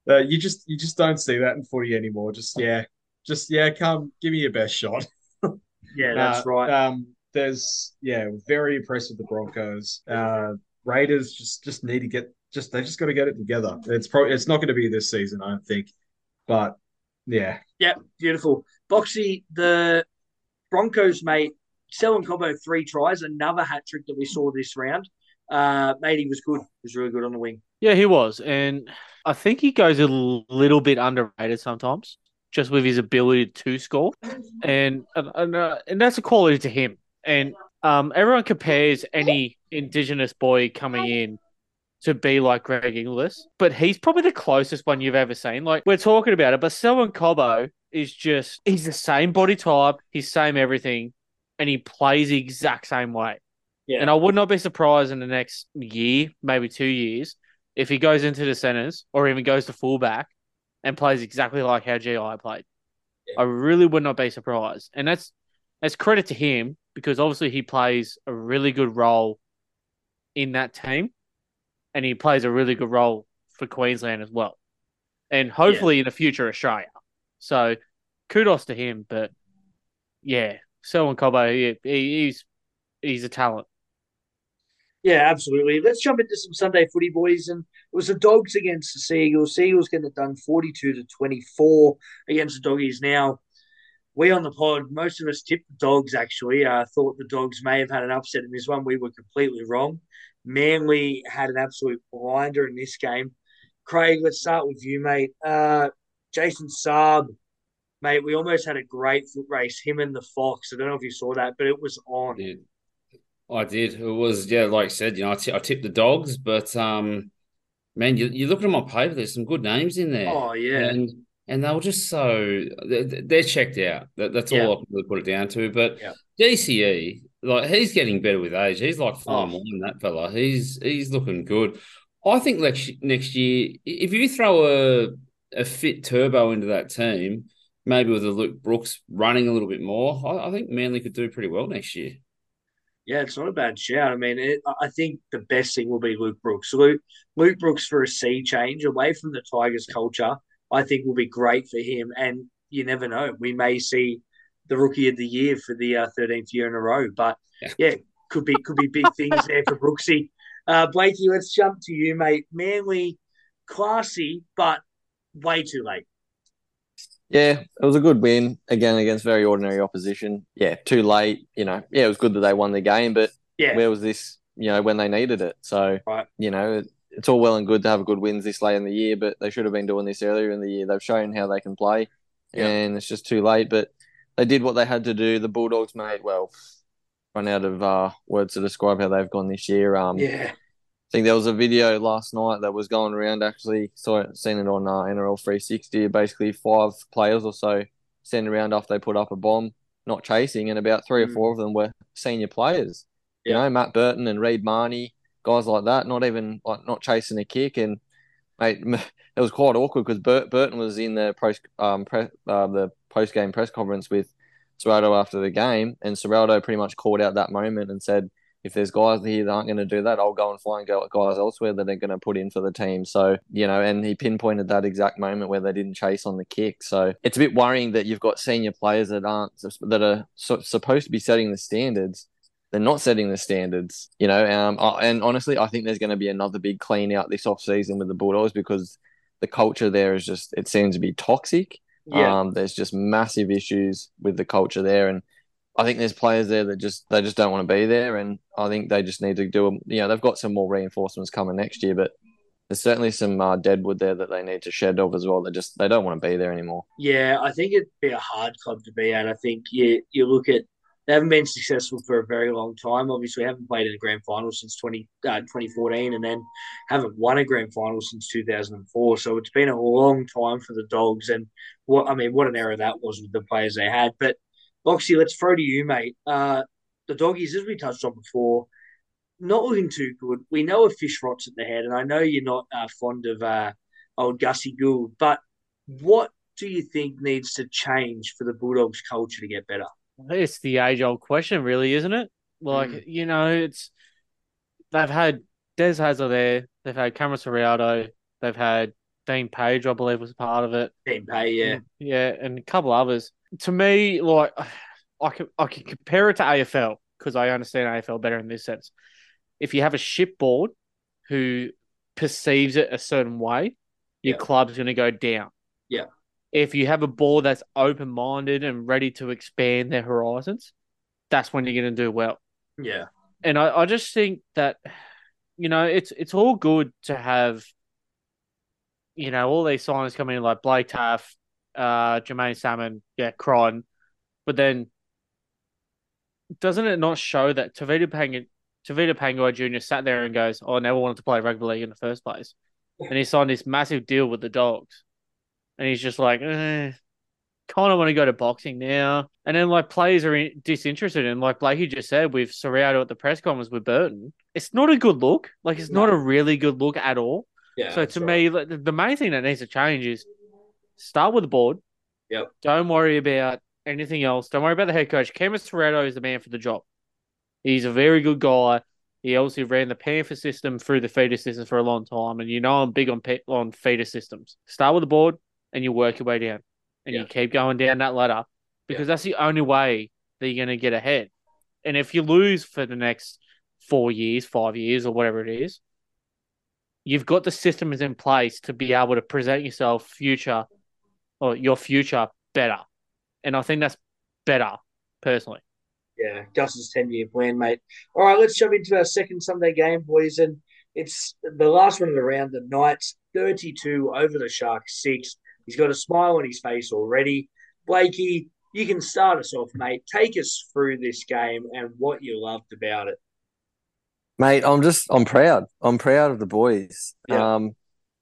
Uh, you just you just don't see that in footy anymore. Just yeah, just yeah, come give me your best shot. Yeah, that's Uh, right. Um, there's yeah, very impressed with the Broncos. Uh, Raiders just just need to get just they just got to get it together. It's probably it's not going to be this season, I don't think, but yeah, Yep, beautiful. Boxy, the Broncos, mate, Selwyn Cobbo, three tries, another hat trick that we saw this round. Uh, mate, he was good. He was really good on the wing. Yeah, he was, and I think he goes a little bit underrated sometimes, just with his ability to score, and and and, uh, and that's a quality to him. And um, everyone compares any Indigenous boy coming in to be like Greg Inglis, but he's probably the closest one you've ever seen. Like we're talking about it, but Selwyn Cobbo is just he's the same body type, he's same everything, and he plays the exact same way. Yeah. And I would not be surprised in the next year, maybe two years, if he goes into the centers or even goes to fullback and plays exactly like how GI played. I really would not be surprised. And that's that's credit to him because obviously he plays a really good role in that team and he plays a really good role for Queensland as well. And hopefully in the future Australia. So kudos to him, but yeah, Selwyn Cobbo, he, he, he's he's a talent. Yeah, absolutely. Let's jump into some Sunday footy, boys. And it was the Dogs against the Seagulls. Seagulls getting it done 42 to 24 against the Doggies. Now, we on the pod, most of us tipped the Dogs, actually. Uh, thought the Dogs may have had an upset in this one. We were completely wrong. Manly had an absolute blinder in this game. Craig, let's start with you, mate. Uh, Jason Saab, mate, we almost had a great foot race, him and the Fox. I don't know if you saw that, but it was on. Dude, I did. It was yeah, like I said, you know, I, t- I tipped the dogs, but um, man, you you look at my paper. There's some good names in there. Oh yeah, and and they were just so they're, they're checked out. That, that's Yeah. all I can really put it down to. But Yeah. DCE, like he's getting better with age. He's like fine Oh. wine, that fella. He's he's looking good. I think next next year, if you throw a a fit turbo into that team, maybe with a Luke Brooks running a little bit more, I, I think Manly could do pretty well next year. yeah, it's not a bad shout. I mean, it, I think the best thing will be Luke Brooks. Luke Luke Brooks for a sea change away from the Tigers culture, I think will be great for him. And you never know, we may see the rookie of the year for the uh, thirteenth year in a row. But Yeah. yeah, could be could be big things there for Brooksy. Uh, Blakey, let's jump to you, mate. Manly, classy, but way too late. Yeah, it was a good win again against very ordinary opposition. Yeah, too late. You know, yeah, it was good that they won the game, but Yeah, where was this? You know, when they needed it. So Right. you know, it, it's all well and good to have good wins this late in the year, but they should have been doing this earlier in the year. They've shown how they can play, Yeah. and it's just too late. But they did what they had to do. The Bulldogs made well. Run out of uh, words to describe how they've gone this year. Um, yeah, I think there was a video last night that was going around. Actually, saw it, seen it on uh, NRL 360. Basically, five players or so sent around after they put up a bomb, not chasing, and about three Mm. or four of them were senior players. You know, Matt Burton and Reed Mahoney, guys like that, not even like not chasing a kick. And mate, it was quite awkward because Bur- Burton was in the post um pre- uh, the post game press conference with Ciraldo after the game, and Ciraldo pretty much called out that moment and said if there's guys here that aren't going to do that, I'll go and find guys elsewhere that are going to put in for the team. So, you know, and he pinpointed that exact moment where they didn't chase on the kick. So it's a bit worrying that you've got senior players that aren't, that are supposed to be setting the standards. They're not setting the standards, you know. Um, and honestly, I think there's going to be another big clean out this off season with the Bulldogs because the culture there is just, it seems to be toxic. Yeah. Um, there's just massive issues with the culture there, and I think there's players there that just they just don't want to be there, and I think they just need to do. a- You know, they've got some more reinforcements coming next year, but there's certainly some uh, deadwood there that they need to shed off as well. They just they don't want to be there anymore. Yeah, I think it'd be a hard club to be at. I think you you look at they haven't been successful for a very long time. Obviously, haven't played in a grand final since 20, uh, 2014 and then haven't won a grand final since 2004. So it's been a long time for the Dogs. And what I mean, what an era that was with the players they had. But Boxy, let's throw to you, mate. Uh, the Doggies, as we touched on before, not looking too good. We know a fish rots at the head, and I know you're not uh, fond of uh, old Gussie Gould, but what do you think needs to change for the Bulldogs culture to get better? It's the age old question, really, isn't it? Like, Mm. you know, it's they've had Des Hasler there, they've had Cameron Ciraldo, they've had Dean Page, I believe, was part of it. Team pay, yeah. Yeah, and a couple others. To me, like I can I can compare it to AFL because I understand AFL better in this sense. If you have a shipboard who perceives it a certain way, your Yeah. club's going to go down. Yeah. If you have a ball that's open minded and ready to expand their horizons, that's when you're going to do well. Yeah. And I, I just think that, you know, it's it's all good to have, you know, all these signings coming in like Blake Taaffe, uh, Jaeman Salmon, yeah, Cron, but then doesn't it not show that Tevita Pangai, Tevita Jr. sat there and goes, "Oh, I never wanted to play rugby league in the first place," and he signed this massive deal with the Dogs, and he's just like, eh, kind of want to go to boxing now, and then like players are in, disinterested, and like Blakey just said with Ciraldo at the press conference with Burton, it's not a good look. Like it's not a really good look at all. Yeah. So to me, like, the the main thing that needs to change is start with the board. Yep. Don't worry about anything else. Don't worry about the head coach. Cameron Ciraldo is the man for the job. He's a very good guy. He obviously ran the Panther system through the feeder system for a long time, and you know I'm big on pe- on feeder systems. Start with the board, and you work your way down, and you keep going down that ladder because that's the only way that you're going to get ahead. And if you lose for the next four years, five years, or whatever it is, you've got the systems in place to be able to present yourself future or your future better. And I think that's better personally. Yeah, Gus's 10 year plan, mate. All right, let's jump into our second Sunday game, boys. And it's the last one of the round. The Knights 32 over the Sharks 6. He's got a smile on his face already. Blakey, you can start us off, mate. Take us through this game and what you loved about it. Mate, I'm just I'm proud. I'm proud of the boys. Yeah. Um,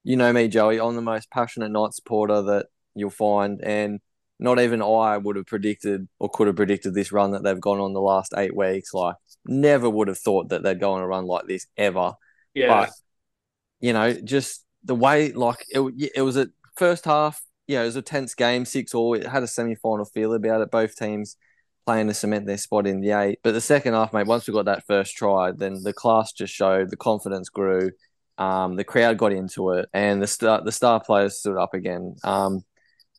you know me, Joey. I'm the most passionate Knight supporter that you'll find, and not even I would have predicted or could have predicted this run that they've gone on the last eight weeks. Like, never would have thought that they'd go on a run like this ever. Yeah. But you know, just the way like it, it was a first half. You know, it was a tense game, six all. It had a semi final feel about it. Both teams playing to cement their spot in the eight. But the second half, mate, once we got that first try, then the class just showed, the confidence grew, um, the crowd got into it, and the star the star players stood up again. Um,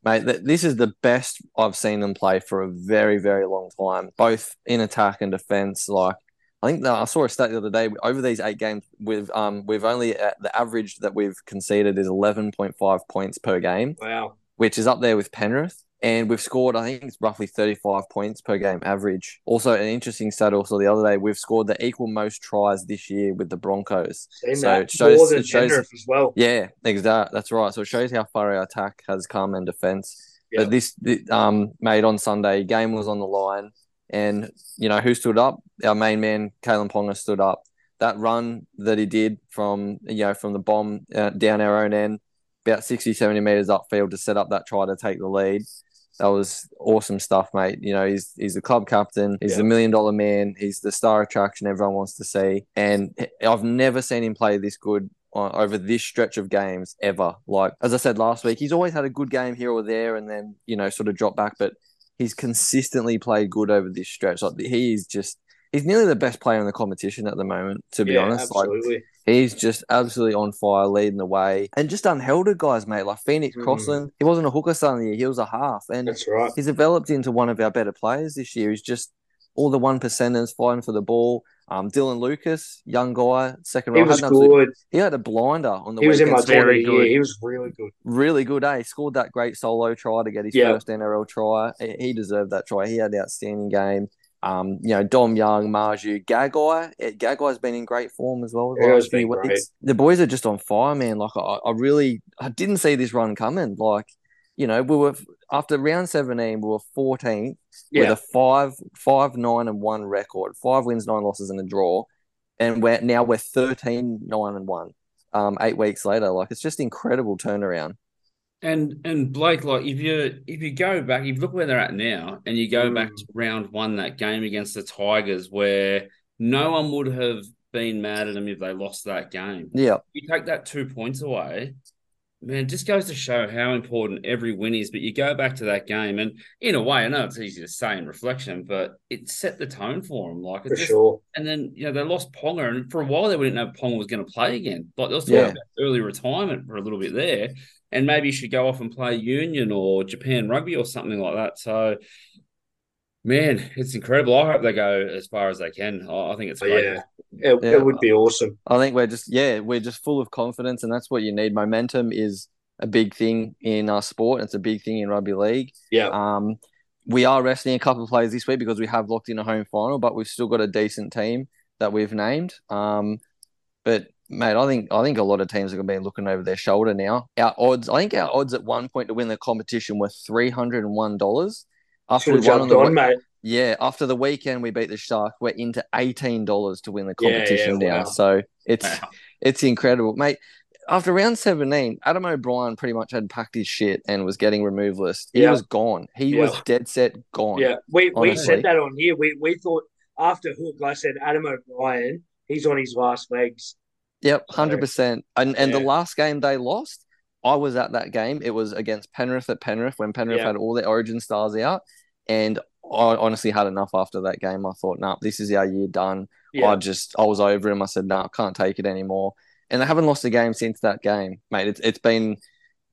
mate, th- this is the best I've seen them play for a very, very long time, both in attack and defense. Like I think that I saw a stat the other day. Over these eight games, we've um we've only uh, the average that we've conceded is eleven point five points per game, wow. which is up there with Penrith. And we've scored, I think it's roughly 35 points per game average. Also, an interesting stat also the other day, we've scored the equal most tries this year with the Broncos. Seen So that it shows- more than it shows- Penrith as well. Yeah, exactly. That's right. So it shows how far our attack has come and defense. Yeah. But this, thi- um, made on Sunday, game was on the line, and you know who stood up? Our main man, Kalyn Ponga, stood up. That run that he did from you know from the bomb uh, down our own end, about 60, 70 meters upfield to set up that try to take the lead. That was awesome stuff, mate. You know, he's he's the club captain. He's Yeah. the million dollar man. He's the star attraction everyone wants to see. And I've never seen him play this good on, over this stretch of games ever. Like as I said last week, he's always had a good game here or there, and then you know sort of drop back. But he's consistently played good over this stretch. Like he is just he's nearly the best player in the competition at the moment. To be yeah, honest, like. He's just absolutely on fire, leading the way, and just unheralded guys, mate. Like Phoenix Mm. Crossland, he wasn't a hooker start of the year; he was a half, and That's right. he's developed into one of our better players this year. He's just all the one percenters fighting for the ball. Um, Dylan Lucas, young guy, second He was good. he had a blinder on the He was in my weekend. team of very good. He was really good. really good, eh? He scored that great solo try to get his Yeah. first NRL try. He- deserved that try. He had an outstanding game. Um, you know, Dom Young, Marju, Gagai. eh, Gagai's been in great form as well. the Gagai's last been great. The boys are just on fire, man. Like I, I really, I didn't see this run coming. Like, you know, we were after round seventeen, we were 14th with Yeah. a five, five, nine, and one record, five wins, nine losses, and a draw, and we're now we're 13, nine, and one. Um, eight weeks later, like it's just incredible turnaround. And and Blake, like if you if you go back, if you look where they're at now, and you go back Mm. to round one, that game against the Tigers, where no one would have been mad at them if they lost that game. Yeah, You take that two points away, man, just goes to show how important every win is. But you go back to that game, and in a way, I know it's easy to say in reflection, but it set the tone for them. Like For just sure. and then you know they lost Ponga, and for a while they didn't know Ponga was going to play again. Like they was talking Yeah. about early retirement for a little bit there, and maybe he should go off and play Union or Japan Rugby or something like that. So, man, it's incredible. I hope they go as far as they can. I, I think it's Oh, great. yeah. It, Yeah. it would be awesome. I think we're just yeah, we're just full of confidence, and that's what you need. Momentum is a big thing in our sport. and It's a big thing in rugby league. Yeah. Um, we are resting a couple of players this week because we have locked in a home final, but we've still got a decent team that we've named. Um, but mate, I think I think a lot of teams are going to be looking over their shoulder now. Our odds, I think our odds at one point to win the competition were three hundred and one dollars. After we won on the on, we- yeah, after the weekend we beat the shark we're into eighteen dollars to win the Yeah, yeah, competition now. wow. So it's Wow. it's incredible, mate. After round seventeen, Adam O'Brien pretty much had packed his shit and was getting removed list. He Yeah. was gone. He Yeah. was dead set gone. Yeah, we, we said that on here. We we thought after Hook, I said Adam O'Brien, he's on his last legs. Yep, So, hundred percent. And and the last game they lost, I was at that game. It was against Penrith at Penrith when Penrith Yeah. had all their Origin stars out, and I honestly had enough after that game. I thought, nah, this is our year done. Yeah, I just I was over him. I said, no, I can't take it anymore. And they haven't lost a game since that game, mate. It's it's been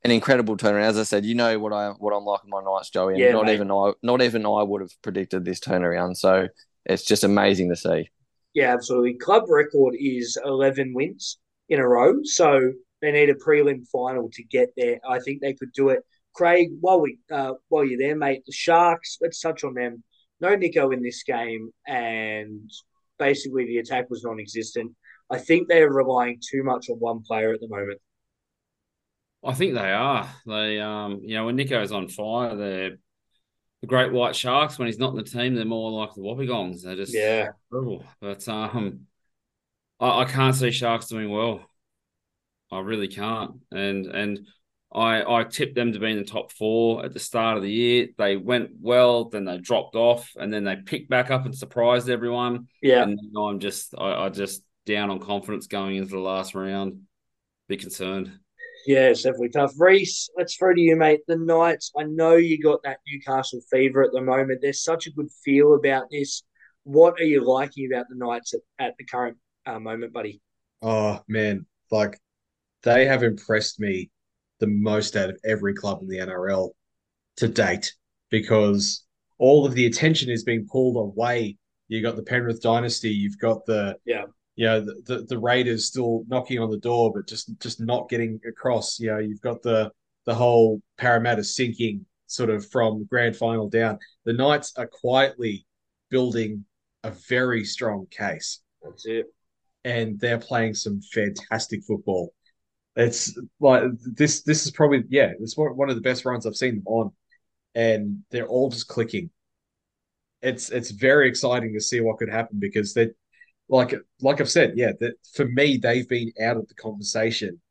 an incredible turnaround. As I said, you know what I what I'm like in my Knights, Joey. And Yeah, not mate. even I not even I would have predicted this turnaround. So it's just amazing to see. yeah, absolutely. Club record is eleven wins in a row, so they need a prelim final to get there. I think they could do it. Craig, while we uh, while you're there, mate, the Sharks. Let's touch on them. No Nicho in this game, and basically the attack was non-existent. I think they're relying too much on one player at the moment. I think they are. They, um, you know, when Nicho's on fire, they're the Great White Sharks. When he's not in the team, they're more like the Wobbegongs. They're just Yeah. brutal. But um, I, I can't see Sharks doing well. I really can't. And and I I tipped them to be in the top four at the start of the year. They went well, then they dropped off, and then they picked back up and surprised everyone. Yeah. And now I'm just I, I just down on confidence going into the last round. Be concerned. Yeah, it's definitely tough. Reese, let's throw to you, mate. The Knights, I know you got that Newcastle fever at the moment. There's such a good feel about this. What are you liking about the Knights at, at the current uh, moment, buddy? Oh man, like they have impressed me the most out of every club in the NRL to date because all of the attention is being pulled away. You got the Penrith dynasty, you've got the Yeah. you know the, the, the Raiders still knocking on the door, but just just not getting across. You know, you've got the the whole Parramatta sinking sort of from grand final down. The Knights are quietly building a very strong case That's it. and they're playing some fantastic football. It's like this. This is probably yeah. It's one of the best runs I've seen them on, and they're all just clicking. It's it's very exciting to see what could happen because they, like like I've said, yeah. That for me, they've been out of the conversation.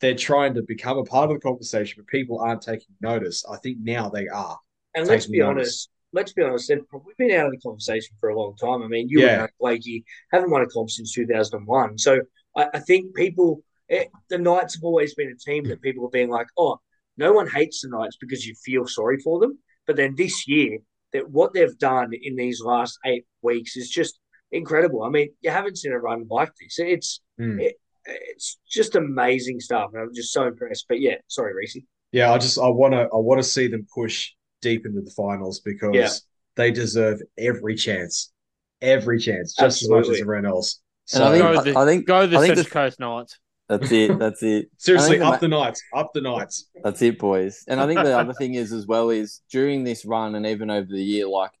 They're trying to become a part of the conversation, but people aren't taking notice. I think now they are. And let's be notice. honest. Let's be honest. They've probably been out of the conversation for a long time. I mean, you Yeah. and Blakey, haven't won a comp since 2001. So I, I think people, eh, the Knights have always been a team that people are being like, oh, no one hates the Knights because you feel sorry for them. But then this year, that what they've done in these last eight weeks is just incredible. I mean, you haven't seen a run like this. It's Hmm. it, it's just amazing stuff, and I'm just so impressed. But yeah, sorry, Reese. Yeah, I just I want to I want to see them push deep into the finals because Yeah. they deserve every chance, every chance, just as much as everyone else. And I So think- Go I- the, I think- go the I think Central the- Coast Knights. That's it. That's it. seriously, I the up the Knights. up the Knights. That's it, boys. And I think the other thing is as well is during this run and even over the year, like,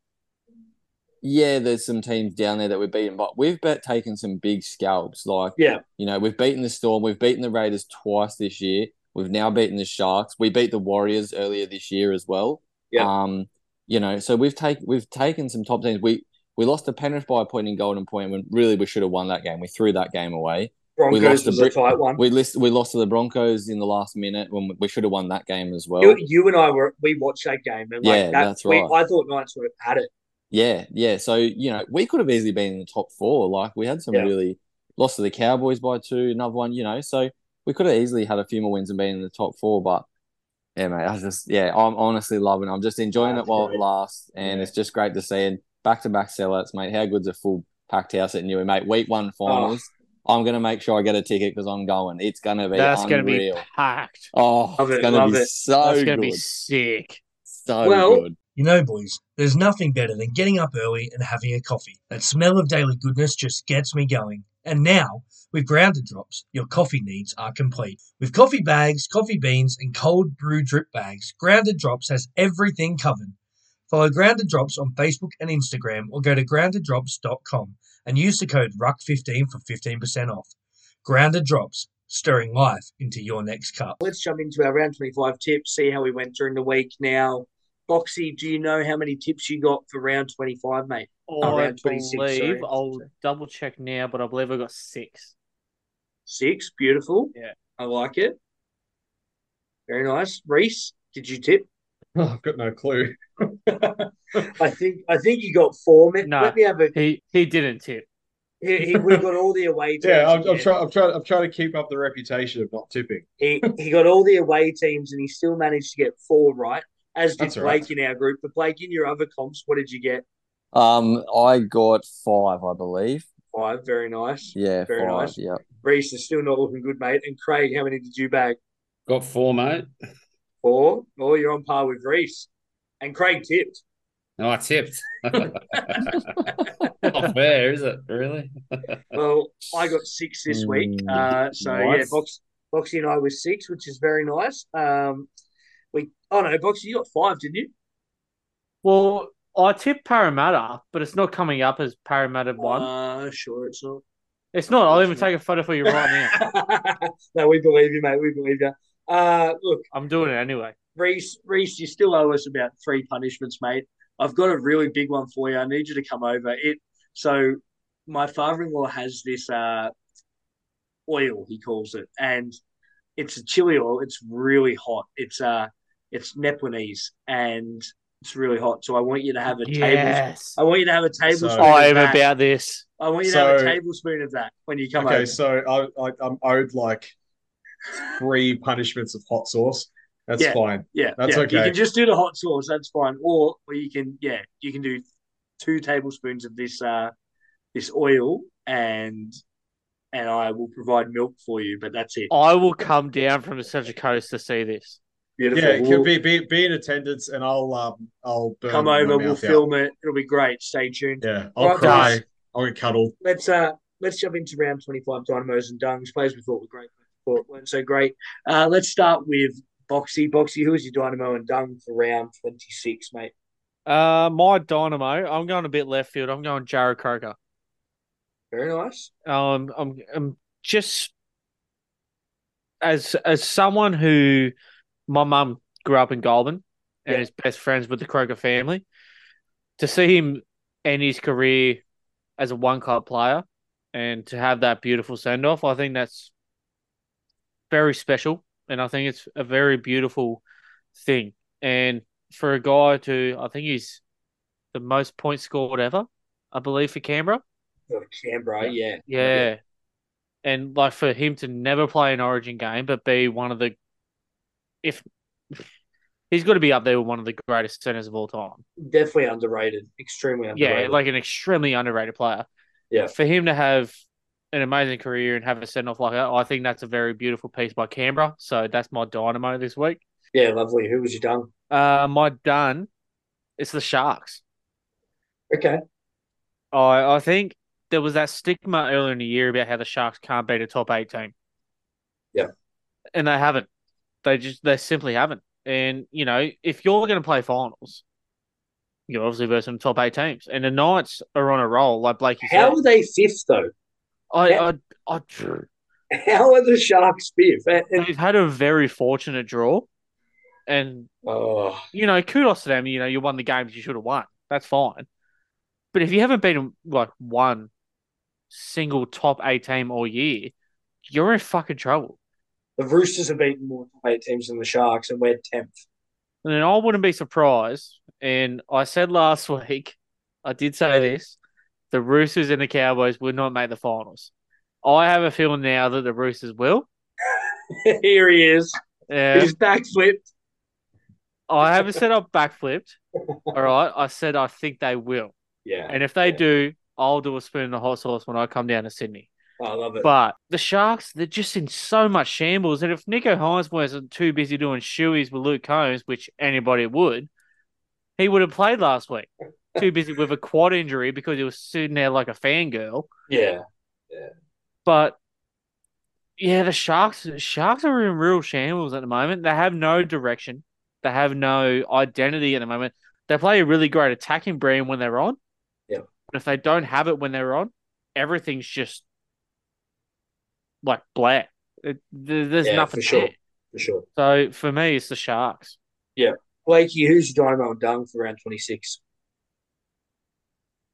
yeah, there's some teams down there that we've beaten, but we've bet taken some big scalps. Like, Yeah. you know, we've beaten the Storm, we've beaten the Raiders twice this year. We've now beaten the Sharks. We beat the Warriors earlier this year as well. Yeah. Um, you know, so we've taken we've taken some top teams. We we lost to Penrith by a point in Golden Point when really we should have won that game. We threw that game away. Broncos lost was the a tight one. We list, we lost to the Broncos in the last minute when we should have won that game as well. You, you and I were we watched that game and like Yeah, that, that's we, right. I thought Knights would have had it. Yeah, yeah. So you know, we could have easily been in the top four. Like we had some Yeah. really lost to the Cowboys by two, another one. You know, so we could have easily had a few more wins and been in the top four. But yeah, mate, I just yeah, I'm honestly loving. it. I'm just enjoying That's it while great. it lasts, and Yeah. it's just great to see. And back to back sellouts, mate. How good's a full packed house at Newey, mate? Week one oh, finals. I'm gonna make sure I get a ticket because I'm going. It's gonna be That's going to be packed. Oh, Love it's it, gonna love be it. so That's good. going to be sick. so Well, good. You know, boys, there's nothing better than getting up early and having a coffee. That smell of daily goodness just gets me going. And now, with Grounded Drops, your coffee needs are complete. With coffee bags, coffee beans, and cold brew drip bags, Grounded Drops has everything covered. Follow Grounded Drops on Facebook and Instagram or go to groundeddrops.com and use the code RUCK15 for 15% off. Grounded Drops, stirring life into your next cup. Let's jump into our round 25 tips, see how we went during the week. Now, Boxy, do you know how many tips you got for round 25, mate? Oh, I round 26, believe sorry. I'll double check now, but I believe I got six. Six. Beautiful. Yeah. I like it. Very nice. Reese, did you tip? I've got no clue. I think I think you got four. Let, No. let me have a. He he didn't tip. He, he, we got all the away teams. yeah, I'm, I'm trying. I'm trying. I'm trying to keep up the reputation of not tipping. He he got all the away teams, and he still managed to get four right. As did That's all right. Blake in our group. But Blake, in your other comps, what did you get? Um, I got five, I believe. Five. Very nice. Yeah, Very five. nice. Yeah. Reese is still not looking good, mate. And Craig, how many did you bag? Got four, mate. Four. Oh, you're on par with Reese. And Craig tipped. No, I tipped. Not fair, is it? Really? Well, I got six this week. Mm, Uh, so yeah, nice. Box, Boxy and I were six, which is very nice. Um, we oh no, Boxy, you got five, didn't you? Well, I tipped Parramatta, but it's not coming up as Parramatta one. Uh, sure, it's not. it's not. I'll even take a photo for you right now. no, we believe you, mate. We believe you. Uh, look, I'm doing it anyway. Reese, Reese, you still owe us about three punishments, mate. I've got a really big one for you. I need you to come over. It so my father-in-law has this uh, oil he calls it, and it's a chili oil. It's really hot. It's uh, it's Nepalese, and it's really hot. So I want you to have a table. Yes. I want you to have a tablespoon. So- I'm that. about this. I want you to have a tablespoon of that when you come Okay, over. so I, I I'm owed like three punishments of hot sauce. That's Yeah. fine. Yeah, That's yeah. okay. You can just do the hot sauce. That's fine. Or, or you can, yeah, you can do two tablespoons of this uh this oil, and and I will provide milk for you. But that's it. I will come down from the Central Coast to see this. Beautiful. Yeah, We'll can be, be be in attendance, and I'll um I'll burn come over. We'll out. film it. It'll be great. Stay tuned. Yeah, I'll Right, cry. guys. I'll get cuddled. Let's uh let's jump into round twenty five dynamos and dungs. Players we thought were great, weren't so great. Uh, let's start with Boxy. Boxy, who is your dynamo and dung for round twenty six, mate? Uh, my dynamo. I'm going a bit left field. I'm going Jarrod Croker. Very nice. Um, I'm, I'm just as as someone who my mum grew up in Goulburn and Yeah. is best friends with the Croker family. To see him end his career as a one club player and to have that beautiful send off, I think that's very special, and I think it's a very beautiful thing. And for a guy to, I think he's the most points scored ever, I believe, for Canberra. Of Canberra, yeah. Yeah. And like for him to never play an origin game, but be one of the if he's got to be up there with one of the greatest centers of all time. Definitely underrated. Extremely Yeah, underrated. like an extremely underrated player. Yeah. For him to have an amazing career and have a send off like that, I think that's a very beautiful piece by Canberra. So that's my dynamo this week. yeah, lovely. Who was your done? Uh my done it's the Sharks. Okay. I I think there was that stigma earlier in the year about how the Sharks can't beat a top eight team. Yeah. And they haven't. They just they simply haven't. And you know, if you're going to play finals, you're obviously versus some top eight teams. And the Knights are on a roll, like Blakey How said. are they fifth though? I, I, I, How are the Sharks fifth? They've had a very fortunate draw, and oh, you know, kudos to them. You know, you won the games you should have won. That's fine. But if you haven't been like one single top eight team all year, you're in fucking trouble. the Roosters have beaten more top eight teams than the Sharks, and we're tenth. And then I wouldn't be surprised. And I said last week, I did say this: the Roosters and the Cowboys would not make the finals. I have a feeling now that the Roosters will. Here he is. Yeah, He's backflipped. I haven't said I've backflipped. All right, I said I think they will. Yeah, And if they do, I'll do a spoon of the hot sauce when I come down to Sydney. I love it. But the Sharks, they're just in so much shambles. And if Nicho Hynes wasn't too busy doing shoeies with Luke Combs, which anybody would, he would have played last week. Too busy with a quad injury because he was sitting there like a fangirl. yeah, Yeah. But yeah, the Sharks Sharks are in real shambles at the moment. They have no direction. They have no identity at the moment. They play a really great attacking brand when they're on. Yeah. But if they don't have it when they're on, everything's just like black. There's Yeah, nothing for sure. there. for sure. So for me, it's the Sharks. Yeah. Blakey, who's your dynamo and dung for round twenty six?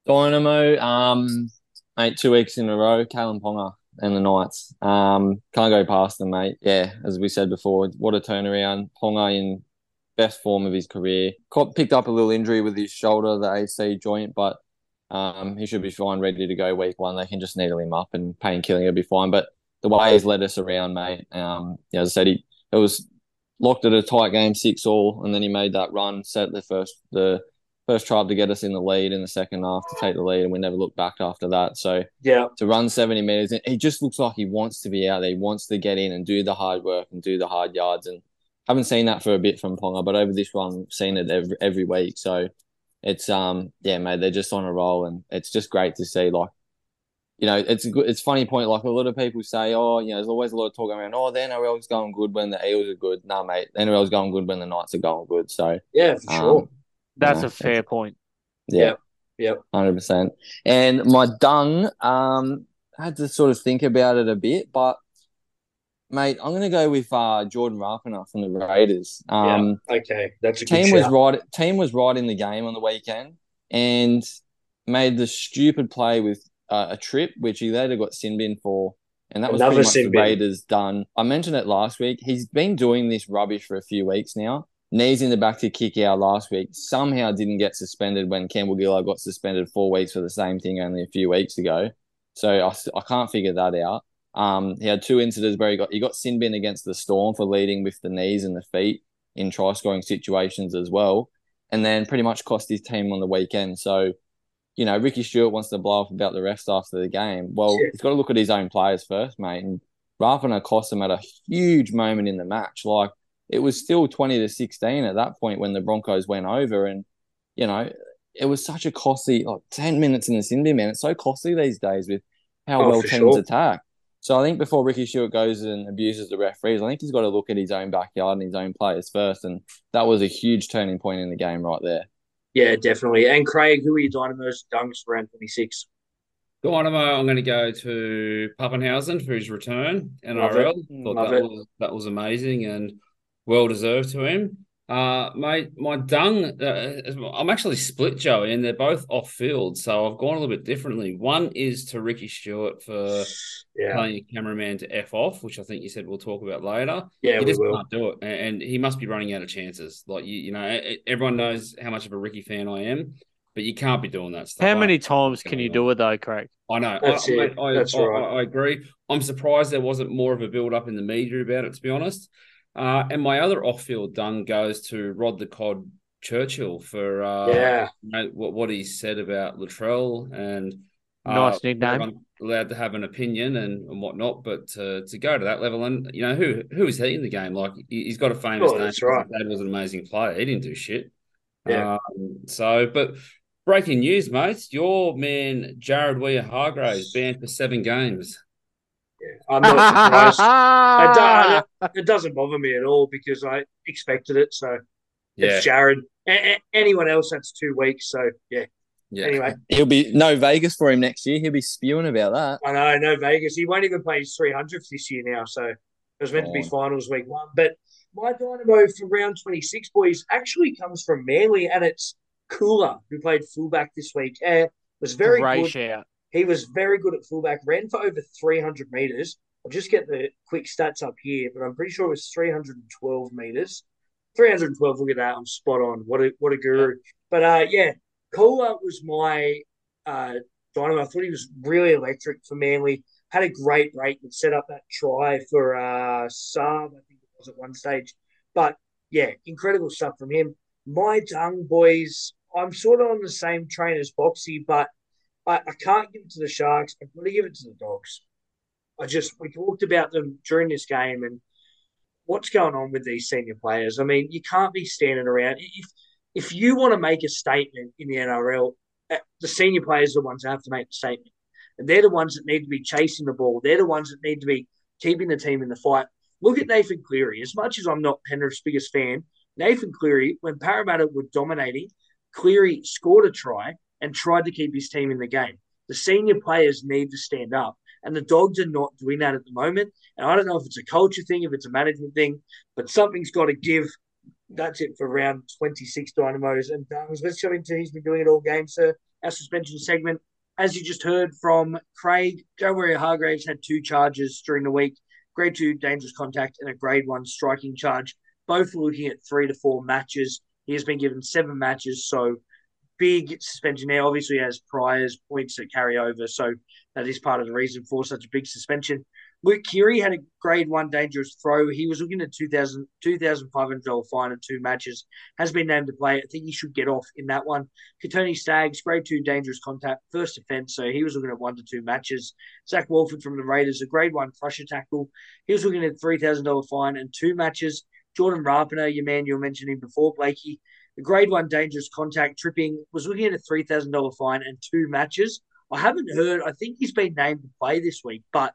Dynamo, um, mate, two weeks in a row, Kalyn Ponga and the Knights. Um, can't go past them, mate. Yeah, as we said before, what a turnaround. Ponga in best form of his career. Caught, picked up a little injury with his shoulder, the AC joint, but um, he should be fine, ready to go week one. They can just needle him up and painkilling will be fine. But the way he's led us around, mate, um, yeah, as I said, he it was locked at a tight game, six all, and then he made that run, set the first the first try to get us in the lead in the second half to take the lead, and we never looked back after that. So Yeah, to run 70 meters, he just looks like he wants to be out there. He wants to get in and do the hard work and do the hard yards. And haven't seen that for a bit from Ponga, but over this one, seen it every, every week. So it's um yeah, mate, they're just on a roll, and it's just great to see. Like, you know, it's a good, it's a funny point. Like a lot of people say, oh, you know, there's always a lot of talk around. Oh, the NRL's going good when the Eels are good. No, mate, the NRL's going good when the Knights are going good. So yeah, for sure. That's Yeah, a fair point. yeah, Yep. hundred percent. And my dung, um, I had to sort of think about it a bit, but mate, I'm gonna go with uh Jordan Rapana from the Raiders. Um, Okay, that's a good team was right. Team was right in the game on the weekend and made the stupid play with uh, a trip, which he later got sin bin for. And that was Another pretty much the bin. Raiders done. I mentioned it last week. He's been doing this rubbish for a few weeks now. Knees in the back to kick out last week. Somehow didn't get suspended when Campbell Gillar got suspended four weeks for the same thing only a few weeks ago. So I can't figure that out. Um, he had two incidents where he got he got sin bin against the Storm for leading with the knees and the feet in try scoring situations as well, and then pretty much cost his team on the weekend. So, you know, Ricky Stuart wants to blow up about the refs after the game. Well, Yeah. he's got to look at his own players first, mate. And Rapana cost him at a huge moment in the match. Like it was still twenty to sixteen at that point when the Broncos went over, and you know, it was such a costly like ten minutes in the sin bin, man. It's so costly these days with how Oh, well teams sure. attack. So I think before Ricky Stewart goes and abuses the referees, I think he's got to look at his own backyard and his own players first. And that was a huge turning point in the game right there. Yeah, definitely. And Craig, who are your Dynamos dunks for round 26? Dynamo, I'm going to go to Papenhuyzen for his return. Love NRL. it. Thought Love that it. was that was amazing and well deserved to him. Uh, mate, my dung. Uh, I'm actually split, Joey, and they're both off field, so I've gone a little bit differently. One is to Ricky Stuart for Yeah, telling a cameraman to f off, which I think you said we'll talk about later. yeah, he we just will. can't do it, and, and he must be running out of chances. Like you, you know, everyone knows how much of a Ricky fan I am, but you can't be doing that stuff. How I- many times can you do it though, Craig? I know. That's I, it. I, That's I, right. I, I agree. I'm surprised there wasn't more of a build up in the media about it, to be honest. Uh, and my other off field dung goes to Rod the Cod Churchill for uh, Yeah, you know, what what he said about Latrell and uh, Nice nickname. allowed to have an opinion and, and whatnot, but to, to go to that level and you know who who is he in the game? Like he- he's got a famous Oh, name. that's right. His dad was an amazing player. He didn't do shit. Yeah. Um, so, but breaking news, mates. Your man Jared Waerea-Hargreaves banned for seven games. I'm not surprised. It, do- it doesn't bother me at all because I expected it. So Yeah, it's Jared. A- a- anyone else, that's two weeks. So yeah. yeah. Anyway, He'll be no Vegas for him next year. He'll be spewing about that. I know, no Vegas. He won't even play his 300th this year now. So it was meant to be Oh. finals week one. But my dynamo for round 26, boys, actually comes from Manly, and it's Koula, who played fullback this week. Uh, was very Great good. shout. He was very good at fullback, ran for over 300 meters. I'll just get the quick stats up here, but I'm pretty sure it was 312 meters. 312, look at that. I'm spot on. What a what a guru. But uh yeah, Koula was my uh dynamo. I thought he was really electric for Manly. Had a great break and set up that try for uh Saab, I think it was at one stage. But yeah, incredible stuff from him. My dung boys, I'm sort of on the same train as Boxy, but I, I can't give it to the Sharks. I've got to give it to the Dogs. I just we talked about them during this game and what's going on with these senior players. I mean, you can't be standing around. If if you want to make a statement in the NRL, uh, the senior players are the ones that have to make the statement, and they're the ones that need to be chasing the ball. They're the ones that need to be keeping the team in the fight. Look at Nathan Cleary. As much as I'm not Penrith's biggest fan, Nathan Cleary, when Parramatta were dominating, Cleary scored a try and tried to keep his team in the game. The senior players need to stand up, and the Dogs are not doing that at the moment. And I don't know if it's a culture thing, if it's a management thing, but something's got to give. That's it for round 26 Dynamos and uh, Dungs. Let's jump into he's been doing it all game, sir. Our suspension segment. As you just heard from Craig, Joe Waerea-Hargreaves had two charges during the week grade two dangerous contact and a grade one striking charge. Both looking at three to four matches. He has been given seven matches, so big suspension there. Obviously, has priors points that carry over, so that is part of the reason for such a big suspension. Luke Keary had a grade one dangerous throw. He was looking at $2,000 $2,500 fine in two matches. Has been named to play. I think he should get off in that one. Kotoni Staggs, grade two dangerous contact, first offence. So he was looking at one to two matches. Zac Woolford from the Raiders, a grade one crusher tackle. He was looking at $3,000 fine and two matches. Jordan Rapana, your man you were mentioning before, Blakey, the grade one dangerous contact tripping was looking at a $3,000 fine and two matches. I haven't heard, I think he's been named to play this week, but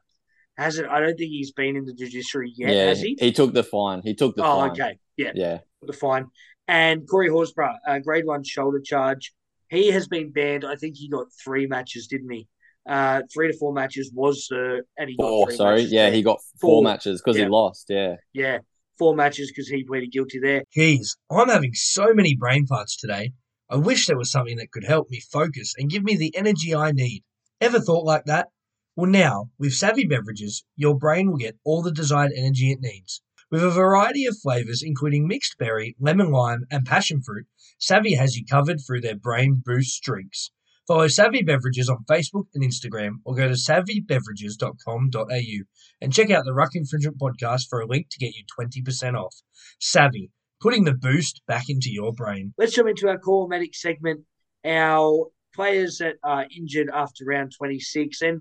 hasn't, I don't think he's been in the judiciary yet, yeah, has he? took the fine. He took the oh, fine. okay. Yeah, Yeah. the fine. And Corey Horsburgh, uh, grade one shoulder charge. He has been banned. I think he got three matches, didn't he? Uh, three to four matches was the, and he got Four, sorry. matches Yeah, he got four, Four. matches because Yeah. he lost. Yeah. yeah, four matches because he pleaded guilty there. Geez, I'm having so many brain farts today. I wish there was something that could help me focus and give me the energy I need. Ever thought like that? Well, now, with Savvy Beverages, your brain will get all the desired energy it needs. With a variety of flavors, including mixed berry, lemon lime, and passion fruit, Savvy has you covered through their brain boost drinks. Follow Savvy Beverages on Facebook and Instagram or go to savvybeverages.com.au and check out the Ruck Infringement podcast for a link to get you 20% off. Savvy, putting the boost back into your brain. Let's jump into our core medic segment. Our players that are injured after round 26. And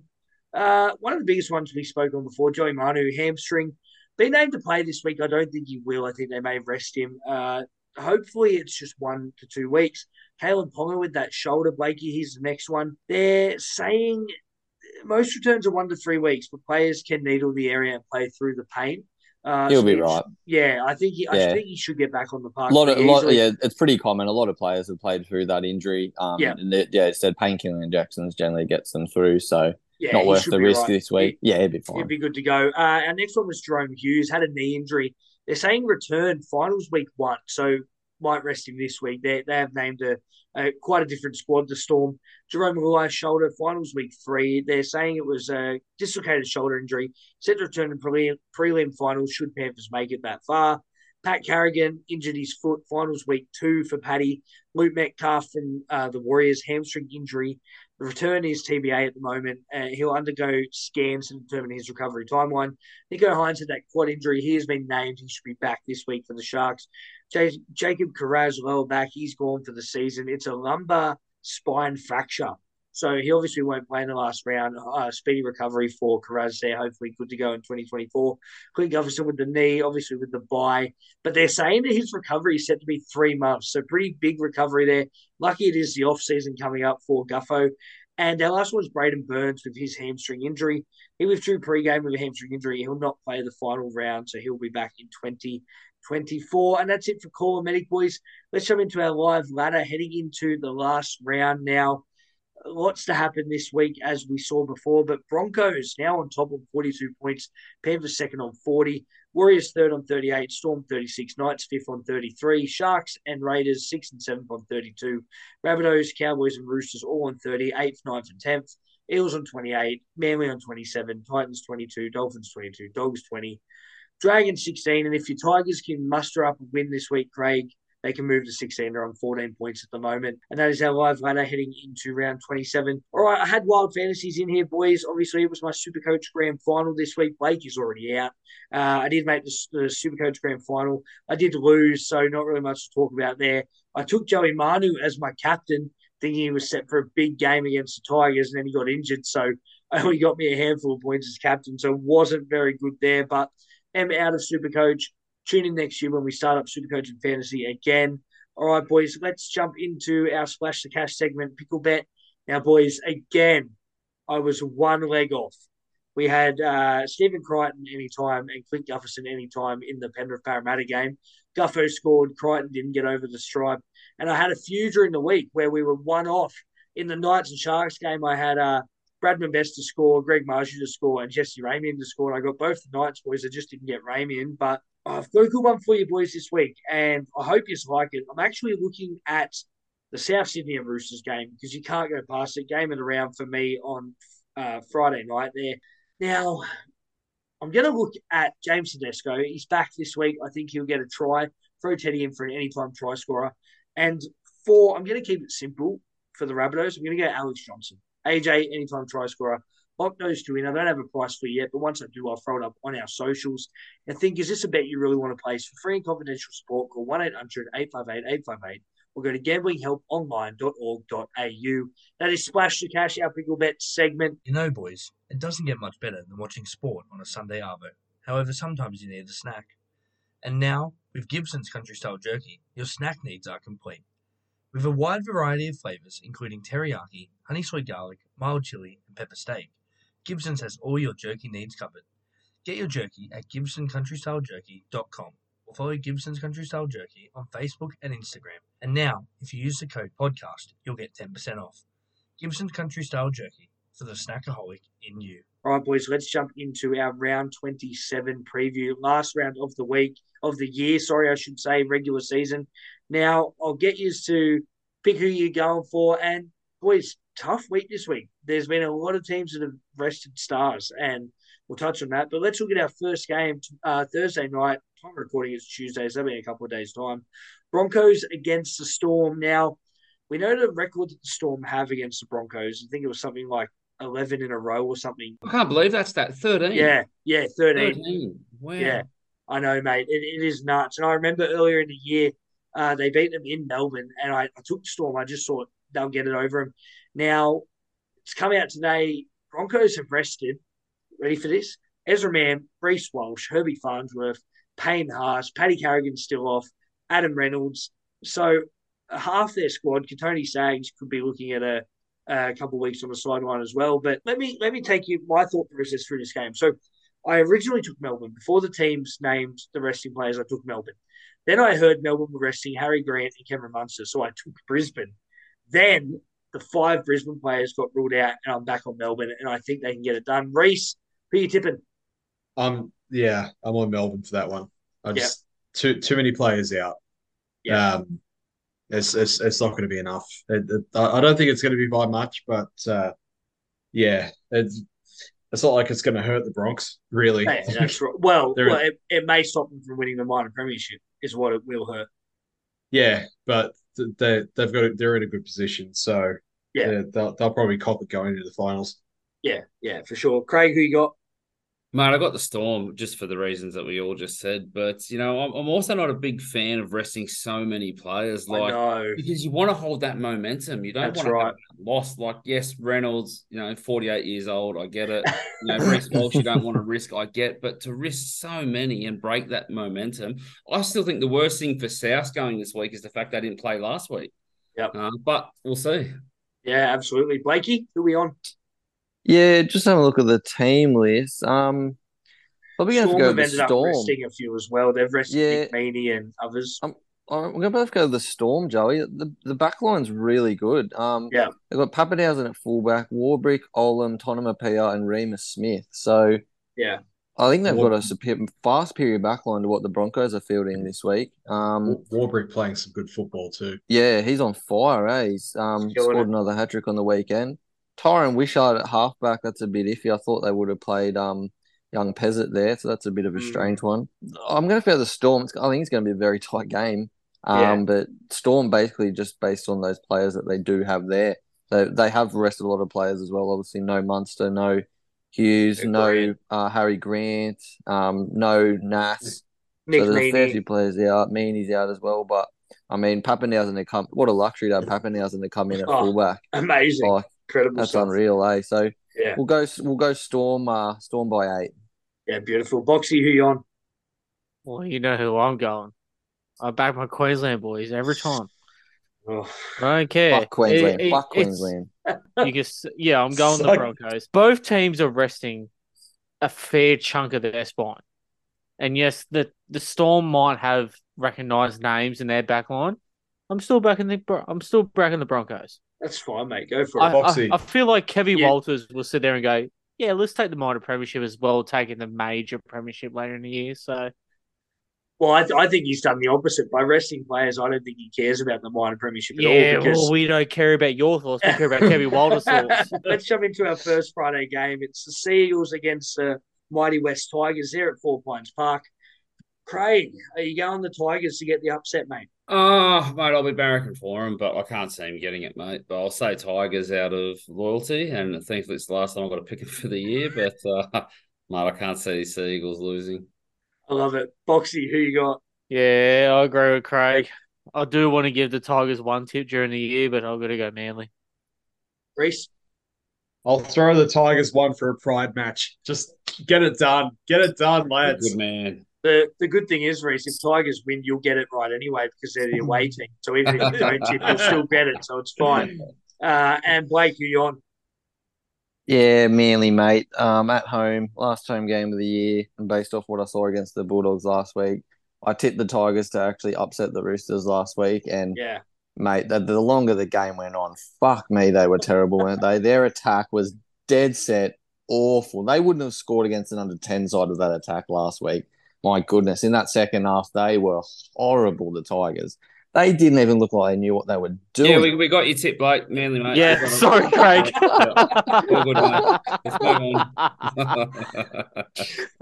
uh, one of the biggest ones we spoke on before, Joey Manu, hamstring. Been named to play this week. I don't think he will. I think they may rest him. Uh, hopefully, it's just one to two weeks. Kalyn Ponga with that shoulder, Blakey, he's the next one. They're saying most returns are one to three weeks, but players can needle the area and play through the pain. Uh, He'll so be right. Yeah, I think he, I think he should get back on the park. A lot of, lot, yeah, it's pretty common. A lot of players have played through that injury. Um, Yeah. and yeah, it said painkilling injections generally gets them through, so Yeah, not worth the risk right. this week. Yeah, he'd be fine. He'd be good to go. Uh, our next one was Jahrome Hughes, had a knee injury. They're saying return finals week one, so might rest him this week. They they have named a, a quite a different squad. The Storm, Jarome Luai shoulder finals week three. They're saying it was a dislocated shoulder injury. Set to return in prelim, prelim finals. Should Panthers make it that far? Pat Carrigan injured his foot finals week two for Paddy. Luke Metcalf from uh, the Warriors hamstring injury. Return is TBA at the moment. Uh, he'll undergo scans to determine his recovery timeline. Nicho Hynes had that quad injury. He has been named. He should be back this week for the Sharks. J- Jacob Kiraz, well back. He's gone for the season. It's a lumbar spine fracture. So he obviously won't play in the last round. Uh, speedy recovery for Kiraz there. Hopefully good to go in 2024. Clint Gutherson with the knee, obviously with the bye. But they're saying that his recovery is set to be three months. So pretty big recovery there. Lucky it is the off season coming up for Guffo. And our last one is Braden Burns with his hamstring injury. He withdrew pre-game with a hamstring injury. He'll not play the final round, so he'll be back in 2024. And that's it for Call Medic Boys. Let's jump into our live ladder, heading into the last round now. Lots to happen this week, as we saw before. But Broncos now on top of 42 points. Panthers second on 40. Warriors third on 38. Storm 36. Knights fifth on 33. Sharks and Raiders sixth and seventh on 32. Rabbitohs, Cowboys, and Roosters all on 30. Eighth, ninth, and 10th. Eels on 28. Manly on 27. Titans 22. Dolphins 22. Dogs 20. Dragons 16. And if your Tigers can muster up a win this week, Craig, they can move to 16. They're on 14 points at the moment. And that is our live ladder heading into round 27. All right, I had wild fantasies in here, boys. Obviously, it was my Supercoach Grand Final this week. Blake is already out. Uh, I did make the, the Supercoach Grand Final. I did lose, so not really much to talk about there. I took Joey Manu as my captain, thinking he was set for a big game against the Tigers, and then he got injured. So only got me a handful of points as captain, so wasn't very good there. But am out of Supercoach. Tune in next year when we start up Supercoach and Fantasy again. All right, boys, let's jump into our Splash the Cash segment, Pickle Bet. Now, boys, again, I was one leg off. We had uh, Stephen Crichton anytime and Clint Gutherson anytime in the Penrith Parramatta game. Guffo scored, Crichton didn't get over the stripe. And I had a few during the week where we were one off. In the Knights and Sharks game, I had uh, Bradman Best to score, Greg Marzhew to score, and Jesse Ramien to score. And I got both the Knights boys. I just didn't get Ramien, but I've got a good one for you boys this week, and I hope you like it. I'm actually looking at the South Sydney and Roosters game because you can't go past it. Game of the round for me on uh, Friday night there. Now, I'm going to look at James Tedesco. He's back this week. I think he'll get a try. Throw Teddy in for an anytime try scorer. And four, I'm going to keep it simple for the Rabbitohs. I'm going to go Alex Johnson. AJ, anytime try scorer. Lock those two in. I don't have a price for you yet, but once I do, I'll throw it up on our socials and think, is this a bet you really want to place? For free and confidential support, call 1 800 858 858 or go to gamblinghelponline.org.au. That is Splash the Cash, our Pickle Bet segment. You know, boys, it doesn't get much better than watching sport on a Sunday arvo. However, sometimes you need a snack. And now, with Gibson's Country Style Jerky, your snack needs are complete. With a wide variety of flavors, including teriyaki, honey soy garlic, mild chili, and pepper steak, Gibson's has all your jerky needs covered. Get your jerky at gibsoncountrystylejerky.com or follow Gibson's Country Style Jerky on Facebook and Instagram. And now, if you use the code podcast, you'll get 10% off. Gibson's Country Style Jerky for the snackaholic in you. All right, boys, let's jump into our round 27 preview. Last round of the week, of the year, sorry, I should say, regular season. Now, I'll get you to pick who you're going for. And boys, tough week this week. There's been a lot of teams that have rested stars, and we'll touch on that. But let's look at our first game uh, Thursday night. Time recording is Tuesday, so that'll be a couple of days' time. Broncos against the Storm. Now, we know the record that the Storm have against the Broncos. I think it was something like 11 in a row or something. I can't believe that's that thirteen. Yeah, yeah, 13. 13. Wow. Yeah, I know, mate. It, it is nuts. And I remember earlier in the year, uh, they beat them in Melbourne, and I, I took the Storm. I just thought they'll get it over them. Now, it's come out today. Broncos have rested. Ready for this? Ezra Mam, Reece Walsh, Herbie Farnworth, Payne Haas, Paddy Carrigan still off, Adam Reynolds. So half their squad, Tony Sags could be looking at a, a couple of weeks on the sideline as well. But let me let me take you my thought process through this game. So I originally took Melbourne before the teams named the resting players. I took Melbourne. Then I heard Melbourne were resting Harry Grant and Cameron Munster, so I took Brisbane. Then the five Brisbane players got ruled out, and I'm back on Melbourne, and I think they can get it done. Reese, who you tipping? Um, yeah, I'm on Melbourne for that one. I just too too many players out. Yeah. Um, it's it's, it's not going to be enough. It, it, I don't think it's going to be by much, but uh, yeah, it's it's not like it's going to hurt the Bronx really. Hey, that's right. Well, well it, it may stop them from winning the minor premiership, is what it will hurt. Yeah, but they they've got they're in a good position, so Yeah. yeah, they'll they'll probably cop it going into the finals. Yeah, yeah, for sure. Craig, who you got? Mate, I got the Storm just for the reasons that we all just said. But, you know, I'm, I'm also not a big fan of resting so many players. I Like, know. because you want to hold that momentum. You don't want to right. lost. Like, yes, Reynolds, you know, 48 years old. I get it. You know, Reece Walsh, you don't want to risk. I get, but to risk so many and break that momentum, I still think the worst thing for South going this week is the fact they didn't play last week. Yep. Uh, but we'll see. Yeah, absolutely. Blakey, who we on? Yeah, just have a look at the team list. Um, probably going to Storm go have with ended the up resting a few as well. They've rested Yeah. Nick Meaney and others. Um, All right, we're going to both go with the Storm, Joey. The the back line's really good. Um, Yeah. they've got Papenhuyzen at fullback, Warbrick, Olam, Tonema PR, and Remus Smith. So Yeah. I think they've got a War- super, fast period back line to what the Broncos are fielding this week. Um, Warbrick playing some good football too. yeah, he's on fire, eh? He's um, scored it. another hat trick on the weekend. Tyron Wishart at halfback, that's a bit iffy. I thought they would have played um, young Pezet there, so that's a bit of a Mm. strange one. I'm going to go the Storm. It's- I think it's going to be a very tight game. Um, Yeah. But Storm basically just based on those players that they do have there. They, they have rested a lot of players as well. Obviously, no Munster, no Hughes, Yeah, no Grant. uh, Harry Grant, um, no Nass. Nick so there's a fair few players out. Meaney's out as well, but I mean, Papenhuyzen to come. What a luxury to have Papenhuyzen to come in at Oh, fullback. Amazing. Like Incredible that's stuff. unreal, eh? So Yeah. we'll go. We'll go Storm. Uh, Storm by eight. Yeah, beautiful. Boxy, who you on? Well, you know who I'm going. I back my Queensland boys every time. Oh, I don't care. Fuck Queensland. It- it- Fuck Queensland. You can, s- yeah, I'm going the Broncos. Both teams are resting a fair chunk of their spine, and yes, the the Storm might have recognised names in their back line. I'm still backing the I'm still backing the Broncos. That's fine, mate. Go for it. I, I, Boxy. I feel like Kevin Yeah. Walters will sit there and go, "Yeah, let's take the minor premiership as well, taking the major premiership later in the year." So well, I, I think he's done the opposite. By resting players, I don't think he cares about the minor premiership at yeah, all. Because well, we don't care about your thoughts. We care about Kevin Walters' thoughts. Let's jump into our first Friday game. It's the Seagulls against the mighty West Tigers. They're at Four Pines Park. Craig, are you going the Tigers to get the upset, mate? Oh, mate, I'll be barracking for him, but I can't see him getting it, mate. But I'll say Tigers out of loyalty, and thankfully it's the last time I've got to pick him for the year. But, uh, mate, I can't see these Seagulls losing. I love it. Boxy, who you got? Yeah, I agree with Craig. I do want to give the Tigers one tip during the year, but I've got to go Manly. Reese? I'll throw the Tigers one for a pride match. Just get it done. Get it done, lads. Good man. The the good thing is, Reese, if Tigers win, you'll get it right anyway because they're the away team. So even if you don't tip, you'll still get it. So it's fine. Uh, and Blake, who you on? Yeah, Manly, mate. Um, at home, last home game of the year, and based off what I saw against the Bulldogs last week, I tipped the Tigers to actually upset the Roosters last week, and Yeah. mate, the, the longer the game went on, fuck me, they were terrible, weren't they? Their attack was dead set, awful. They wouldn't have scored against an under ten side of that attack last week. My goodness, in that second half, they were horrible. The Tigers. They didn't even look like they knew what they were doing. Yeah, we, we got your tip, Blake. Manly, mate. Yeah, We got it. sorry, Craig. All good, mate. Let's move on.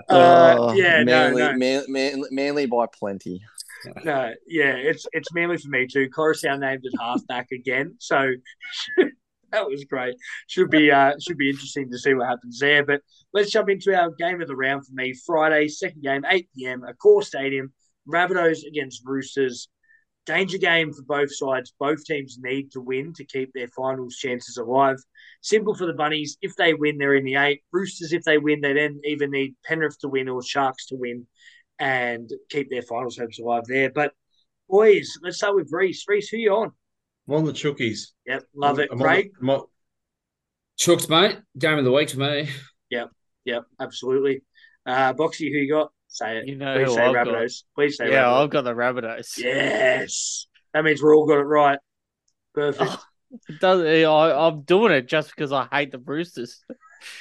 Uh, Oh, yeah, no, Manly, no. Man, Man, Manly by plenty. No, yeah, it's it's Manly for me too. Coruscant named at halfback again, so that was great. Should be uh should be interesting to see what happens there. But let's jump into our game of the round for me. Friday, second game, eight pm, Accor Stadium. Rabbitohs against Roosters. Danger game for both sides. Both teams need to win to keep their finals chances alive. Simple for the Bunnies. If they win, they're in the eight. Roosters, if they win, they then either need Penrith to win or Sharks to win and keep their finals hopes alive there. But boys, let's start with Reese. Reese, who you on? I'm on the Chookies. Yep, love it. I'm on the- I'm on- Chooks, mate. Game of the week for me. Yep, yep, absolutely. Uh, Boxy, who you got? Say it. You know Please who say I've got. Rabbitohs. Please say Yeah, Rabbitohs. I've got the Rabbitohs. Yes. That means we're all got it right. Perfect. Oh, it does, I, I'm doing it just because I hate the Roosters.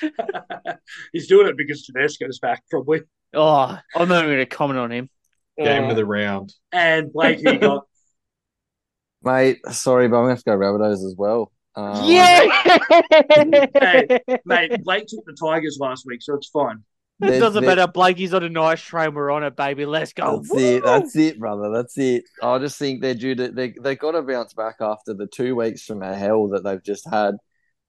He's doing it because Tedesco's back, probably. Oh, I'm not even going to comment on him. Game Uh, of the round. And Blake, who you got? Mate, sorry, but I'm going to have to go Rabbitohs as well. Um, Hey, Mate, Blake took the Tigers last week, so it's fine. It doesn't they're- matter. Blakey's on a nice train. We're on it, baby. Let's go. That's it. That's it, brother. That's it. I just think they're due to they they got to bounce back after the two weeks from a hell that they've just had.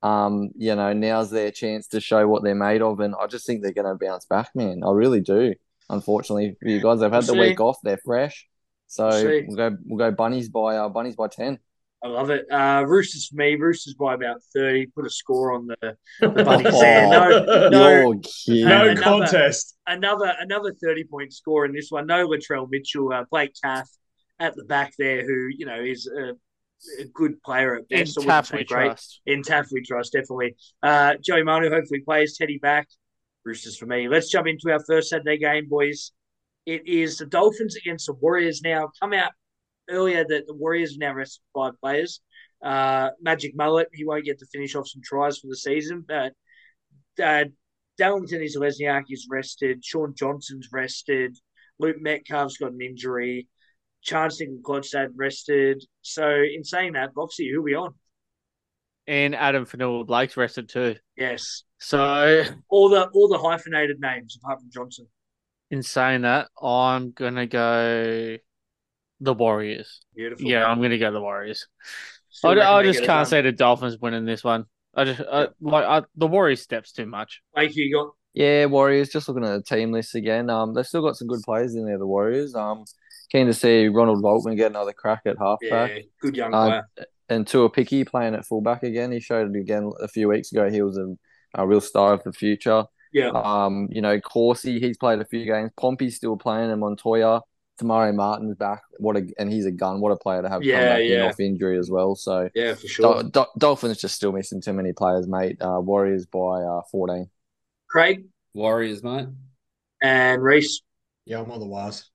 Um, you know, now's their chance to show what they're made of, and I just think they're going to bounce back, man. I really do. Unfortunately for you guys, they've had the We'll see. week off. They're fresh, so We'll we'll go we'll go bunnies by uh, bunnies by ten. I love it. Uh, Roosters for me. Roosters by about 30. Put a score on the, the Bunnies there. No, no, no another- contest. another another 30 point score in this one. No Latrell Mitchell, uh, Blake Taaffe at the back there, who, you know, is a, a good player at In best. I wouldn't Taaffe we great. trust. In Taaffe we trust, definitely. Uh, Joey Manu hopefully plays Teddy back. Roosters for me. Let's jump into our first Saturday game, boys. It is the Dolphins against the Warriors now. Come out earlier that the Warriors now rested five players. Uh, Magic Mullet, he won't get to finish off some tries for the season, but uh, Darlington is Lesniak is rested. Shaun Johnson's rested. Luke Metcalf's got an injury. Chance and Gladstad rested. So in saying that, Boxy, who are we on? And Addin Fonua-Blake's rested too. Yes. So All the all the hyphenated names apart from Johnson. In saying that, I'm gonna go the Warriors. Beautiful. Yeah, I'm gonna go the Warriors. I, I just can't done. say the Dolphins winning this one. I just I, like I, the Warriors steps too much. Blake, who you got? Yeah, Warriors. Just looking at the team list again. Um, they've still got some good players in there. The Warriors. Um, keen to see Ronald Volkman get another crack at halfback. Yeah, good young Uh, player. and Tua Picky playing at fullback again. He showed it again a few weeks ago. He was a, a real star of the future. Yeah. Um, you know, Corsi, he's played a few games. Pompey's still playing, and Montoya. Te Maire Martin's back. What a and he's a gun. What a player to have come Yeah, back in yeah. off injury as well. So Yeah, for sure. Dol- Dol- Dolphins just still missing too many players, mate. Uh, Warriors by uh, fourteen. Craig Warriors, mate. and Reese. Yeah, I'm on the Wires.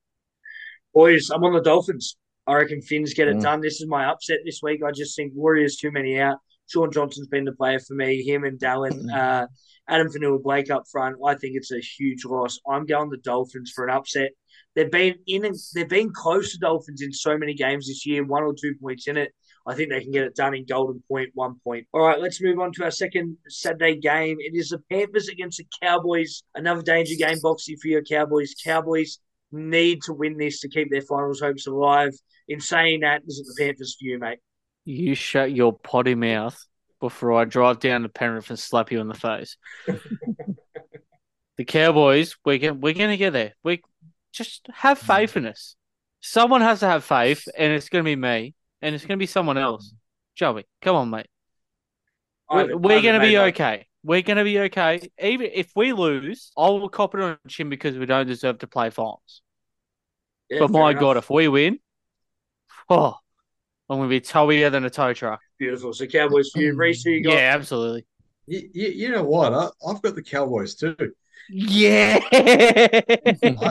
Boys, I'm on the Dolphins. I reckon Phins get it Mm. done. This is my upset this week. I just think Warriors too many out. Shaun Johnson's been the player for me. Him and Dallin, uh, Addin Fonua-Blake up front. I think it's a huge loss. I'm going the Dolphins for an upset. They've been in. and- They've been close to Dolphins in so many games this year. One or two points in it. I think they can get it done in Golden Point, one point. All right, let's move on to our second Saturday game. It is the Panthers against the Cowboys. Another danger game, boxing for your Cowboys. Cowboys need to win this to keep their finals hopes alive. In saying that, is it the Panthers for you, mate? You shut your potty mouth before I drive down to Penrith and slap you in the face. the Cowboys, we're gonna, we're gonna get there. We just have faith in us. Someone has to have faith, and it's gonna be me, and it's gonna be someone else. Joey, come on, mate. We're, we're gonna be okay. We're gonna be okay. Even if we lose, I will cop it on chin because we don't deserve to play finals. Yeah, but my enough. God, if we win, oh, I'm gonna be towier than a tow truck. beautiful. So Cowboys for you, mm. Reese. Who you got? Yeah, absolutely. You, you, you know what? I, I've got the Cowboys too. Yeah. I,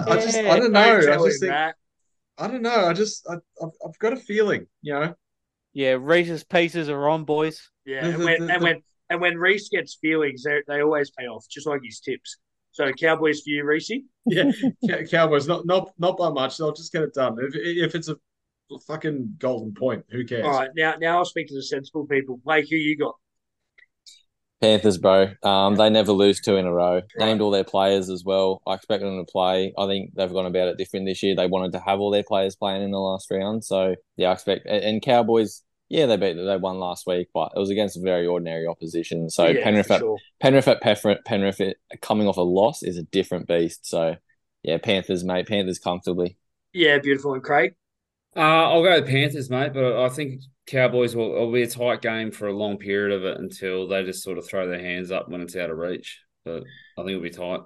I just, I don't know. I just think, that. I don't know. I just, I, I've, I've got a feeling, you know. yeah, Reece's pieces are on, boys. Yeah, and when and when and when Reese gets feelings, they they always pay off, just like his tips. So Cowboys for you, Reese. Yeah, Cowboys, not, not, not by much. They'll just get it done. If, if it's a fucking golden point. Who cares? All right, now now I'll speak to the sensible people. Blake, who you got? Panthers, bro. Um, they never lose two in a row. Named all their players as well. I expect them to play. I think they've gone about it different this year. They wanted to have all their players playing in the last round. So yeah, I expect. And Cowboys, yeah, they beat. They won last week, but it was against a very ordinary opposition. So Yeah, Penrith, for at, sure. Penrith at Penrith, Penrith coming off a loss is a different beast. So yeah, Panthers, mate. Panthers comfortably. Yeah, beautiful. And Craig? Uh, I'll go with Panthers, mate, but I think Cowboys will it'll be a tight game for a long period of it until they just sort of throw their hands up when it's out of reach. But I think it'll be tight.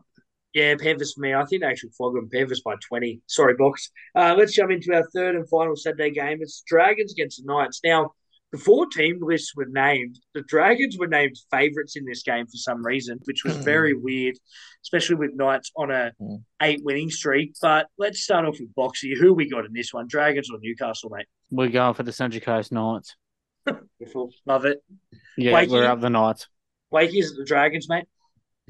Yeah, Panthers for me. I think they actually flog them. Panthers by 20. Sorry, Box. Uh, let's jump into our third and final Saturday game. It's Dragons against the Knights. Now, before team lists were named, the Dragons were named favourites in this game for some reason, which was very weird, especially with Knights on a Mm. eight winning streak. But let's start off with Boxy. Who we got in this one? Dragons or Newcastle, mate? We're going for the Central Coast Knights. Love it. Yeah, Wakey? we're up the Knights. Wakey, is it the Dragons, mate?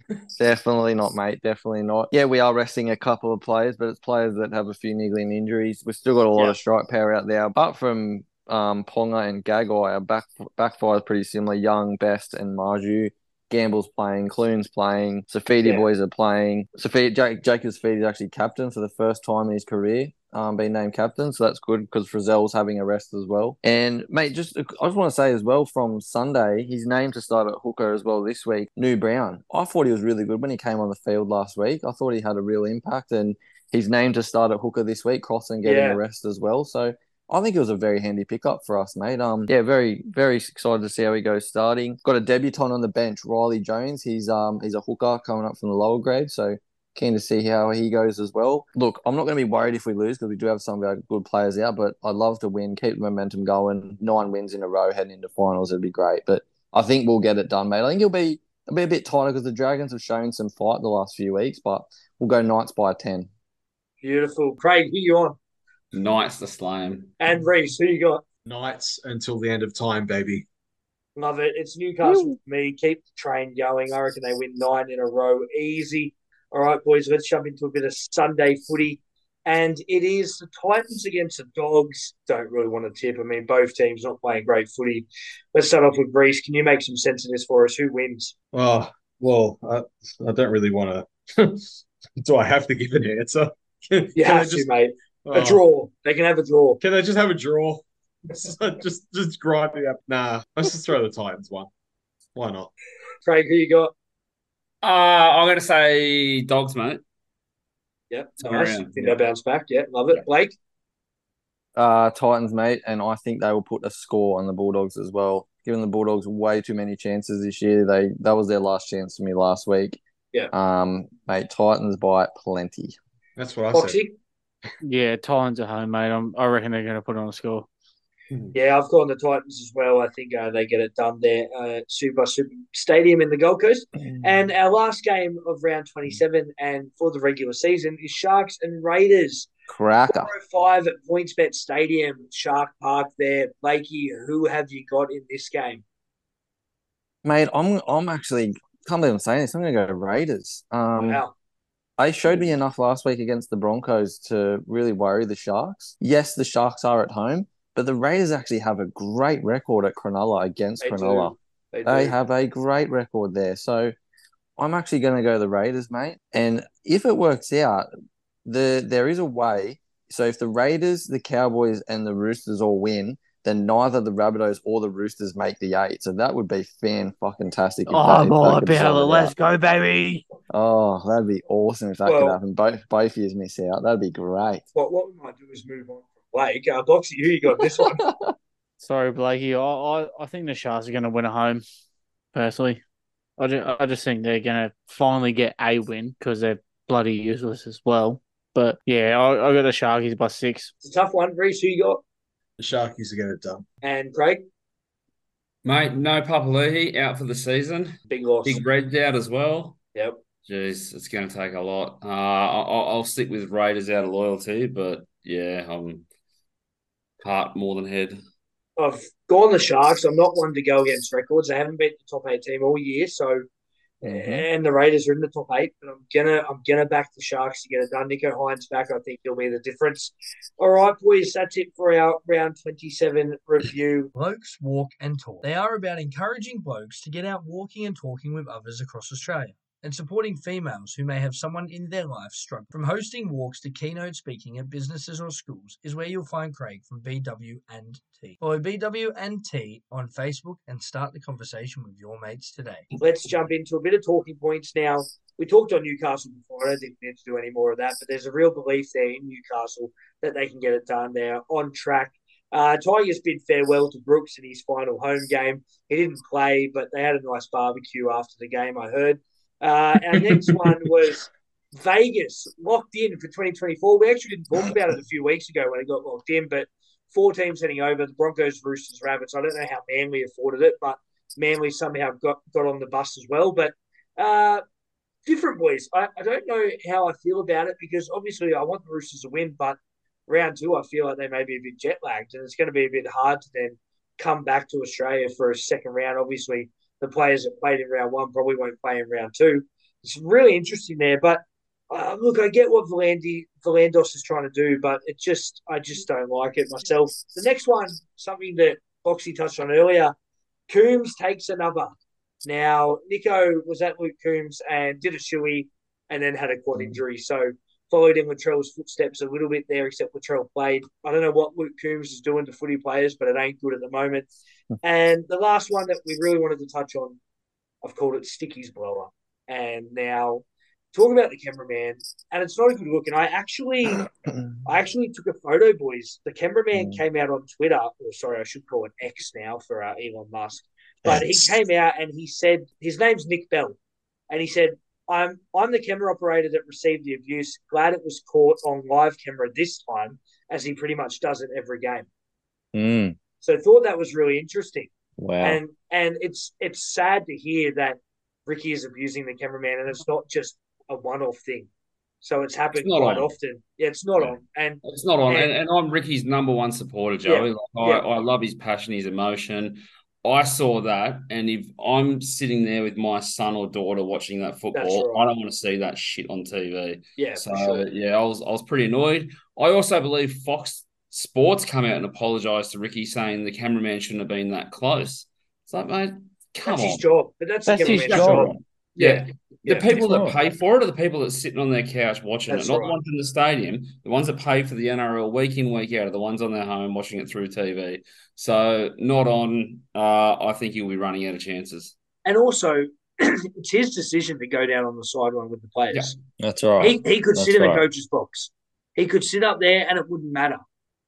Definitely not, mate. Definitely not. Yeah, we are resting a couple of players, but it's players that have a few niggling injuries. We've still got a lot Yeah. of strike power out there. Apart from um, Ponga and Gagai, are back back five is pretty similar. Young, Best, and Marzhew. Gamble's playing, Clune's playing, Saifiti Yeah. boys are playing. Saifiti, Jake, Jacob Saifiti is actually captain for the first time in his career, um, being named captain, so that's good because Frizzell's having a rest as well. And mate, just I just want to say as well from Sunday, he's named to start at hooker as well this week. New Brown, I thought he was really good when he came on the field last week. I thought he had a real impact, and he's named to start at hooker this week. Crossland getting Yeah. a rest as well, so. I think it was a very handy pickup for us, mate. Um, yeah, very, very excited to see how he goes starting. Got a debutant on the bench, Riley Jones. He's um, he's a hooker coming up from the lower grade, so keen to see how he goes as well. Look, I'm not going to be worried if we lose because we do have some good players out, but I'd love to win, keep the momentum going. Nine wins in a row heading into finals, it'd be great. But I think we'll get it done, mate. I think it'll be it'll be a bit tighter because the Dragons have shown some fight the last few weeks, but we'll go Knights by ten. Beautiful. Craig, who you on? Knights to slam. And Reese, who you got? Knights until the end of time, baby. Love it. It's Newcastle for me. Keep the train going. I reckon they win nine in a row. Easy. All right, boys, let's jump into a bit of Sunday footy. And it is the Titans against the Dogs. Don't really want to tip. I mean, both teams not playing great footy. Let's start off with Reese. Can you make some sense of this for us? Who wins? Oh well, I, I don't really want to. Do I have to give an answer? Can, You can I have just, to, mate. A oh, draw. They can have a draw. Can they just have a draw? just just grind me up. Nah, let's just throw the Titans one. Why not? Craig, who you got? Uh, I'm going to say dogs, mate. Yep, Turn nice. around, Think yeah. they bounce back. Yeah, love it. Blake? Uh, Titans, mate, and I think they will put a score on the Bulldogs as well. Given the Bulldogs way too many chances this year, they that was their last chance for me last week. Yeah. Um, mate, Titans by plenty. That's what I said. Foxy? Yeah, Titans at home, mate. I'm, I reckon they're going to put on a score. Yeah, I've gone the Titans as well. I think uh, they get it done there. Uh, Super Super Stadium in the Gold Coast. And our last game of round 27 and for the regular season is Sharks and Raiders. Cracker. 405 at PointsBet Stadium, Shark Park there. Blakey, who have you got in this game? Mate, I'm I'm actually can't believe I'm saying this. I'm going to go Raiders. Um, Wow. They showed me enough last week against the Broncos to really worry the Sharks. Yes, the Sharks are at home, but the Raiders actually have a great record at Cronulla against They Cronulla. do. They, They do. have a great record there. So I'm actually going to go the Raiders, mate. And if it works out, the there is a way. So if the Raiders, the Cowboys, and the Roosters all win, then neither the Rabbitohs or the Roosters make the eight. So that would be fan fucking tastic. Oh, that- if more that could sort Bella, it let's go, baby. Oh, that'd be awesome if that Well- could happen. Both both years miss out. That'd be great. What, what we might do is move on from Blake. Uh, Boxy, who you got this one? Sorry, Blakey. I, I, I think the Sharks are going to win at home, personally. I just, I just think they're going to finally get a win because they're bloody useless as well. But yeah, I, I got the Sharkies by six. It's a tough one. Reese, who you got? The Sharkies are get it done. And Craig? Mate, no Papali'i out for the season. Big loss. Big Red's out as well. Yep. Jeez, it's going to take a lot. Uh, I'll, I'll stick with Raiders out of loyalty, but yeah, I'm heart more than head. I've gone the Sharks. I'm not one to go against records. They haven't beat the top eight team all year, so. And the Raiders are in the top eight. But I'm gonna I'm gonna back the Sharks to get it done. Nicho Hynes back, I think he'll be the difference. All right, boys, that's it for our round twenty seven review. Blokes Walk and Talk. They are about encouraging blokes to get out walking and talking with others across Australia and supporting females who may have someone in their life struggling. From hosting walks to keynote speaking at businesses or schools is where you'll find Craig from BW and T. Follow BW and T on Facebook and start the conversation with your mates today. Let's jump into a bit of talking points now. We talked on Newcastle before. I don't think we need to do any more of that, but there's a real belief there in Newcastle that they can get it done. They're on track. Uh, Tigers bid farewell to Brooks in his final home game. He didn't play, but they had a nice barbecue after the game, I heard. Uh, our next one was Vegas locked in for 2024. We actually didn't talk about it a few weeks ago when it got locked in, but four teams heading over the Broncos, Roosters, Rabbits. I don't know how Manly afforded it, but Manly somehow got, got on the bus as well. But uh, different boys. I, I don't know how I feel about it because obviously I want the Roosters to win, but round two, I feel like they may be a bit jet lagged and it's going to be a bit hard to then come back to Australia for a second round. Obviously, the players that played in round one probably won't play in round two. It's really interesting there, but uh, look, I get what Valandi, Valandos is trying to do, but it just I just don't like it myself. The next one, something that Boxy touched on earlier, Combs takes another. Now, Nicho was at Luke Combs and did a shoey and then had a quad injury. So followed in Latrell's footsteps a little bit there, except Latrell played. I don't know what Luke Combs is doing to footy players, but it ain't good at the moment. And the last one that we really wanted to touch on, I've called it Sticky's blower. And now talking about the cameraman, and it's not a good look. And I actually I actually took a photo, boys. The cameraman Mm. came out on Twitter, or sorry, I should call it X now for uh, Elon Musk. But he came out and he said his name's Nick Bell, and he said, "I'm I'm the camera operator that received the abuse. Glad it was caught on live camera this time, as he pretty much does it every game." Mm, So I thought that was really interesting, wow. and and it's it's sad to hear that Ricky is abusing the cameraman, and it's not just a one-off thing. So it's happened It's not quite on. often. Yeah, it's not Yeah. on, and It's not on, And- and, and I'm Ricky's number one supporter, Joey. Like, I, yeah. I love his passion, his emotion. I saw that, and if I'm sitting there with my son or daughter watching that football, right. I don't want to see that shit on TV. yeah, so for sure. yeah, I was I was pretty annoyed. I also believe Fox Sports come out and apologise to Ricky, saying the cameraman shouldn't have been that close. It's like, mate, come That's on. his job, but that's, That's the his job. job. Yeah. Yeah. The people that pay for it are the people that are sitting on their couch watching That's it, not right. the ones in the stadium. The ones that pay for the NRL week in, week out are the ones on their home watching it through TV. So not on. Uh, I think he'll be running out of chances. And also, it's his decision to go down on the sideline with the players. That's right. He he could That's sit in the right. coach's box. He could sit up there and it wouldn't matter.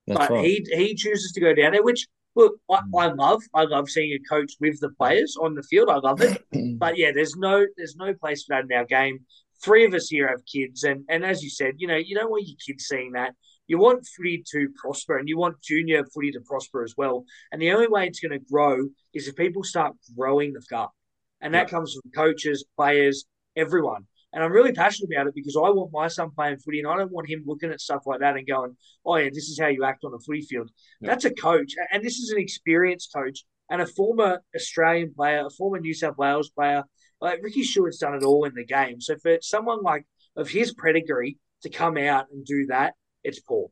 That's but right. he he chooses to go down there, which look, I, hmm. I love. I love seeing a coach with the players on the field. I love it. But yeah, there's no there's no place for that in our game. Three of us here have kids, and and as you said, you know, you don't want your kids seeing that. You want footy to prosper, and you want junior footy to prosper as well. And the only way it's going to grow is if people start growing the gut, and that comes from coaches, players, everyone. And I'm really passionate about it because I want my son playing footy, and I don't want him looking at stuff like that and going, "Oh yeah, this is how you act on a footy field." Yeah. That's a coach, and this is an experienced coach and a former Australian player, a former New South Wales player. Like Ricky Stuart's done it all in the game. So for someone like of his pedigree to come out and do that, it's poor.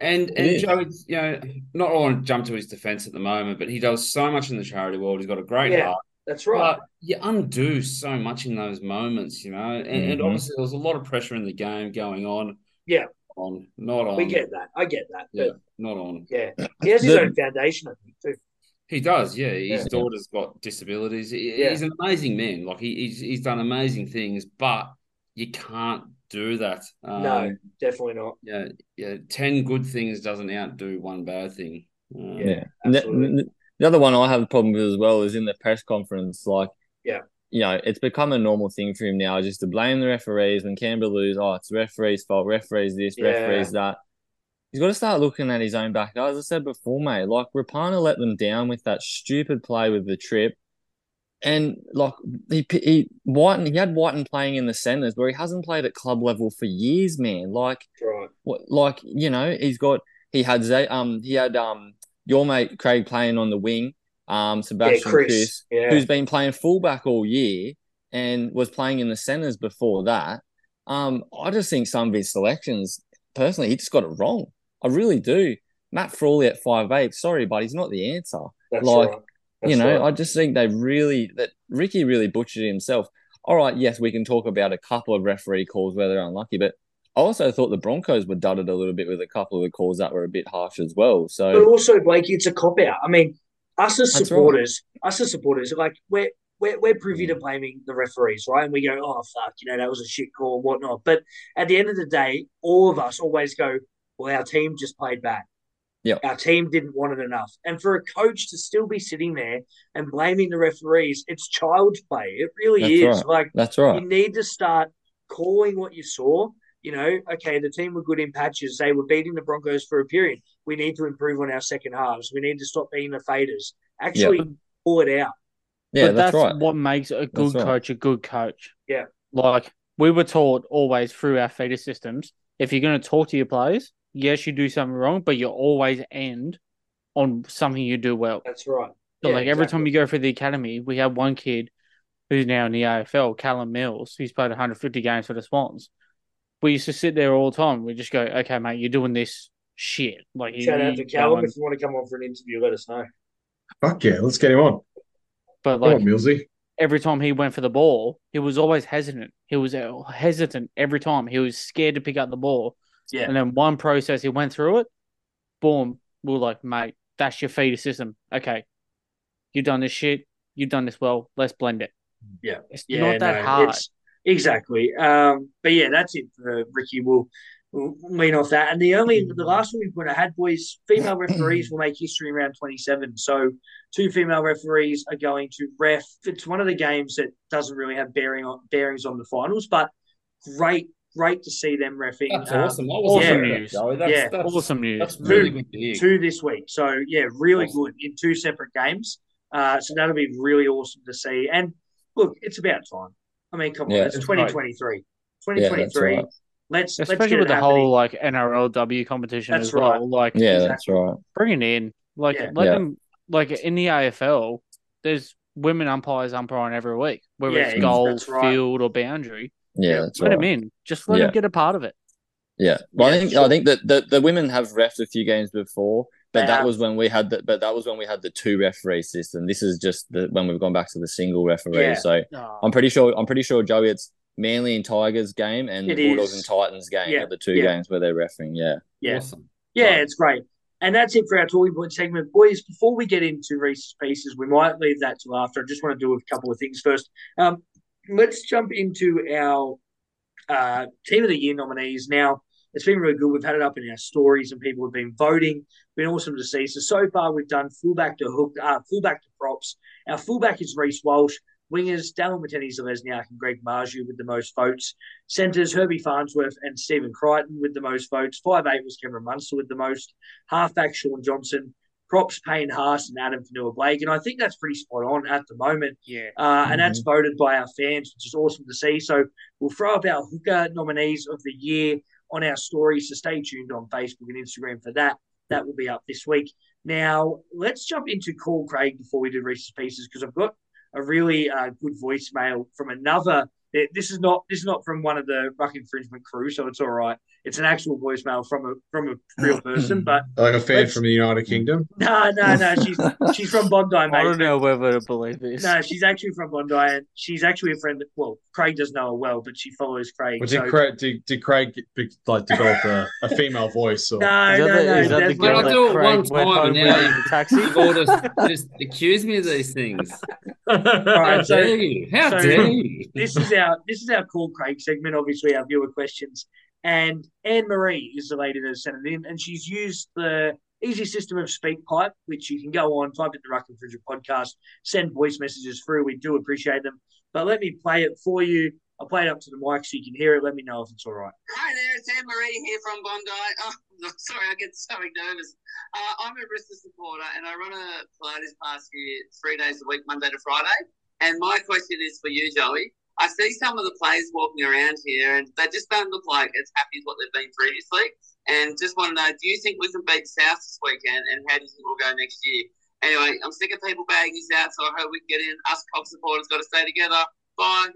And and is. Joe, you know, not all want to jump to his defence at the moment, but he does so much in the charity world. He's got a great Yeah. heart. That's right. But you undo so much in those moments, you know. And, and Mhm. obviously, there was a lot of pressure in the game going on. Yeah. On, not on. we get that. I get that. Yeah, But not on. yeah, he has his The- own foundation, I think, too. He does, yeah. His Yeah. daughter's got disabilities. He- Yeah. He's an amazing man. Like he, he's he's done amazing things, but you can't do that. Um, no, definitely not. Yeah, yeah. Ten good things doesn't outdo one bad thing. Um, Yeah. Yeah. The, absolutely. The- the other one I have a problem with as well is in the press conference, like, Yeah. you know, it's become a normal thing for him now just to blame the referees when Canberra lose. Oh, it's the referees' fault. Referees this, Yeah. referees that. He's got to start looking at his own back. As I said before, mate, like Rapana let them down with that stupid play with the trip. And like he he Wighton he had Wighton playing in the centers where he hasn't played at club level for years, man. Like right. what like you know he's got he had um he had um your mate Craig playing on the wing um Yeah, Sebastian Kris. Kris Yeah. who's been playing fullback all year and was playing in the centers before that. Um, I just think some of his selections, personally, he just got it wrong. I really do. Matt Frawley at five eight, sorry, but he's not the answer. That's like, right. You know, right. I just think they really that Ricky really butchered himself. All right, yes, we can talk about a couple of referee calls where they're unlucky, but I also thought the Broncos were dudded a little bit with a couple of the calls that were a bit harsh as well. So, But also, Blake, it's a cop out. I mean, us as supporters, us as supporters, like we're we're, we're privy to blaming the referees, right? And we go, oh fuck, you know, that was a shit call and whatnot. But at the end of the day, all of us always go, well, our team just played bad. Yep. Our team didn't want it enough. And for a coach to still be sitting there and blaming the referees, it's child's play. It really That's is. right. Like that's right. you need to start calling what you saw. You know, okay, the team were good in patches. They were beating the Broncos for a period. We need to improve on our second halves. We need to stop being the faders. Actually, pull it out. Yeah, but that's, that's, right. what makes a good right. coach a good coach. Yeah. Like we were taught always through our feeder systems, if you're going to talk to your players, yes, you do something wrong, but you always end on something you do well. That's right. So Yeah, like every exactly. time you go through the academy, we have one kid who's now in the AFL, Callum Mills, who's played 150 games for the Swans. We used to sit there all the time. We just go, okay, mate, you're doing this shit. Like you, Shout out to you Callum. going- If you want to come on for an interview, let us know. Fuck yeah, let's get him on. but Come like on, Millsy. every time he went for the ball, he was always hesitant. He was uh, hesitant every time. He was scared to pick up the ball. Yeah. And then one process, he went through it. Boom. We are like, mate, that's your feeder system. Okay. You've done this shit. You've done this well. Let's blend it. Yeah. It's Yeah, not that no, hard. it's- exactly. Um, but yeah, that's it for Ricky. We'll, we'll lean off that. And the only the last one we've got ahead, boys, female referees will make history in round twenty seven. So two female referees are going to ref. It's one of the games that doesn't really have bearing on bearings on the finals, but great, great to see them refing. That's um, awesome. I wasn't awesome aware of that, news. That's, Yeah. that's, awesome news. That's really good to hear. two this week. So yeah, really Awesome. good in two separate games. Uh, so that'll be really awesome to see. And look, it's about time. I mean, come on, Yeah, it's it's 2023. Yeah, that's 2023. right. Let's let's get with it the happening. whole like NRLW competition That's as well. right. Like Yeah, Exactly. that's right. bring it in. Like Yeah. let Yeah. them like in the AFL, there's women umpires umpiring every week, whether Yeah, it's goal, right. field, or boundary. Yeah, Yeah, that's Let right. them in. Just let Yeah. them get a part of it. Yeah. Well, Yeah, I think sure. I think that the, the women have refed a few games before, but that was when we had the but that was when we had the two referee system. This is just the when we've gone back to the single referee. Yeah. So I'm pretty sure I'm pretty sure Joey it's Manly and Tigers game and It the Bulldogs is. and Titans game Yeah, are the two yeah. games where they're refereeing. Yeah. Yeah. Awesome. Yeah, Right. it's great. And that's it for our talking point segment. Boys, before we get into Reese's pieces, we might leave that to after. I just want to do a couple of things first. Um, let's jump into our uh, Team of the Year nominees. Now, it's been really good. We've had it up in our stories and people have been voting. Been awesome to see. So, so far we've done fullback to hook, uh, fullback to props. Our fullback is Reece Walsh. Wingers, Dallin Watene-Zelezniak and Greg Marzhew with the most votes. Centres, Herbie Farnworth and Stephen Crichton with the most votes. Five eight was Cameron Munster with the most. Halfback, Shaun Johnson. Props, Payne Haas and Addin Fonua-Blake. And I think that's pretty spot on at the moment. Yeah. Uh, and that's voted by our fans, which is awesome to see. So we'll throw up our hooker nominees of the year on our stories. So stay tuned on Facebook and Instagram for that. That will be up this week. Now, let's jump into Call Craig before we do Reece's Pieces because I've got a really uh, good voicemail from another. This is not this is not from one of the Ruck Infringement crew, so it's all right. It's an actual voicemail from a from a real person, but Like a fan from the United Kingdom. no, no, no. She's she's from Bondi, I don't know whether to believe this. No, she's actually from Bondi, and she's actually a friend. That, well, Craig doesn't know her well, but she follows Craig. Well, so- did, Craig, did, did Craig be- like develop a, a female voice? Or... no, Is no, that no. the, is that the girl I not- do it Craig one time and now in the taxi? You've all just, just accused me of these things. All How right, so dare you? How so- dare you? this is our this is our call Craig segment. Obviously, our viewer questions, and Anne Marie is the lady that sent it in, and she's used the easy system of SpeakPipe, which you can go on, type in the Ruck Infringement podcast, send voice messages through. We do appreciate them, but let me play it for you. I'll play it up to the mic so you can hear it. Let me know if it's all right. Hi there, it's Anne Marie here from Bondi. Oh, sorry, I get so nervous. Uh, I'm a Bristol supporter and I run a Pilates class here three days a week, Monday to Friday. And my question is for you, Joey. I see some of the players walking around here and they just don't look like as happy as what they've been previously. And just want to know, do you think we can beat South this weekend and how do you think we'll go next year? Anyway, I'm sick of people bagging us out, so I hope we can get in. Us Cox supporters got to stay together. Bye.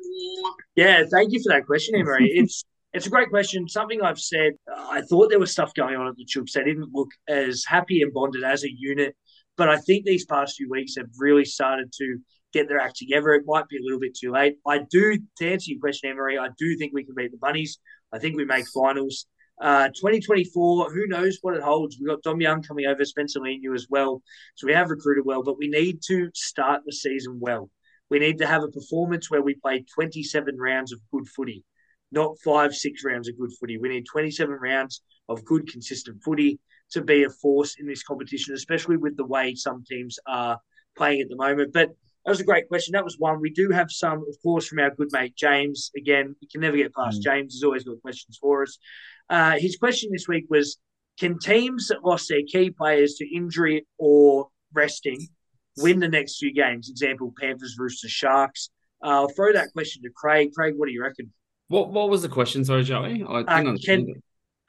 Yeah, thank you for that question, Emery. It's it's a great question. Something I've said. I thought there was stuff going on at the Chooks. They didn't look as happy and bonded as a unit, but I think these past few weeks have really started to get their act together. It might be a little bit too late. I do to answer your question, Emery. I do think we can beat the bunnies. I think we make finals. Uh, 2024, who knows what it holds? We've got Dom Young coming over, Spencer Leniu as well. So we have recruited well, but we need to start the season well. We need to have a performance where we play 27 rounds of good footy, not five, six rounds of good footy. We need 27 rounds of good, consistent footy to be a force in this competition, especially with the way some teams are playing at the moment. But that was a great question. That was one. We do have some, of course, from our good mate James. Again, you can never get past James. He's always got questions for us. Uh, his question this week was Can teams that lost their key players to injury or resting win the next few games? Example Panthers, Roosters, Sharks. Uh, I'll throw that question to Craig. Craig, what do you reckon? What What was the question? Sorry, Joey. I Uh, can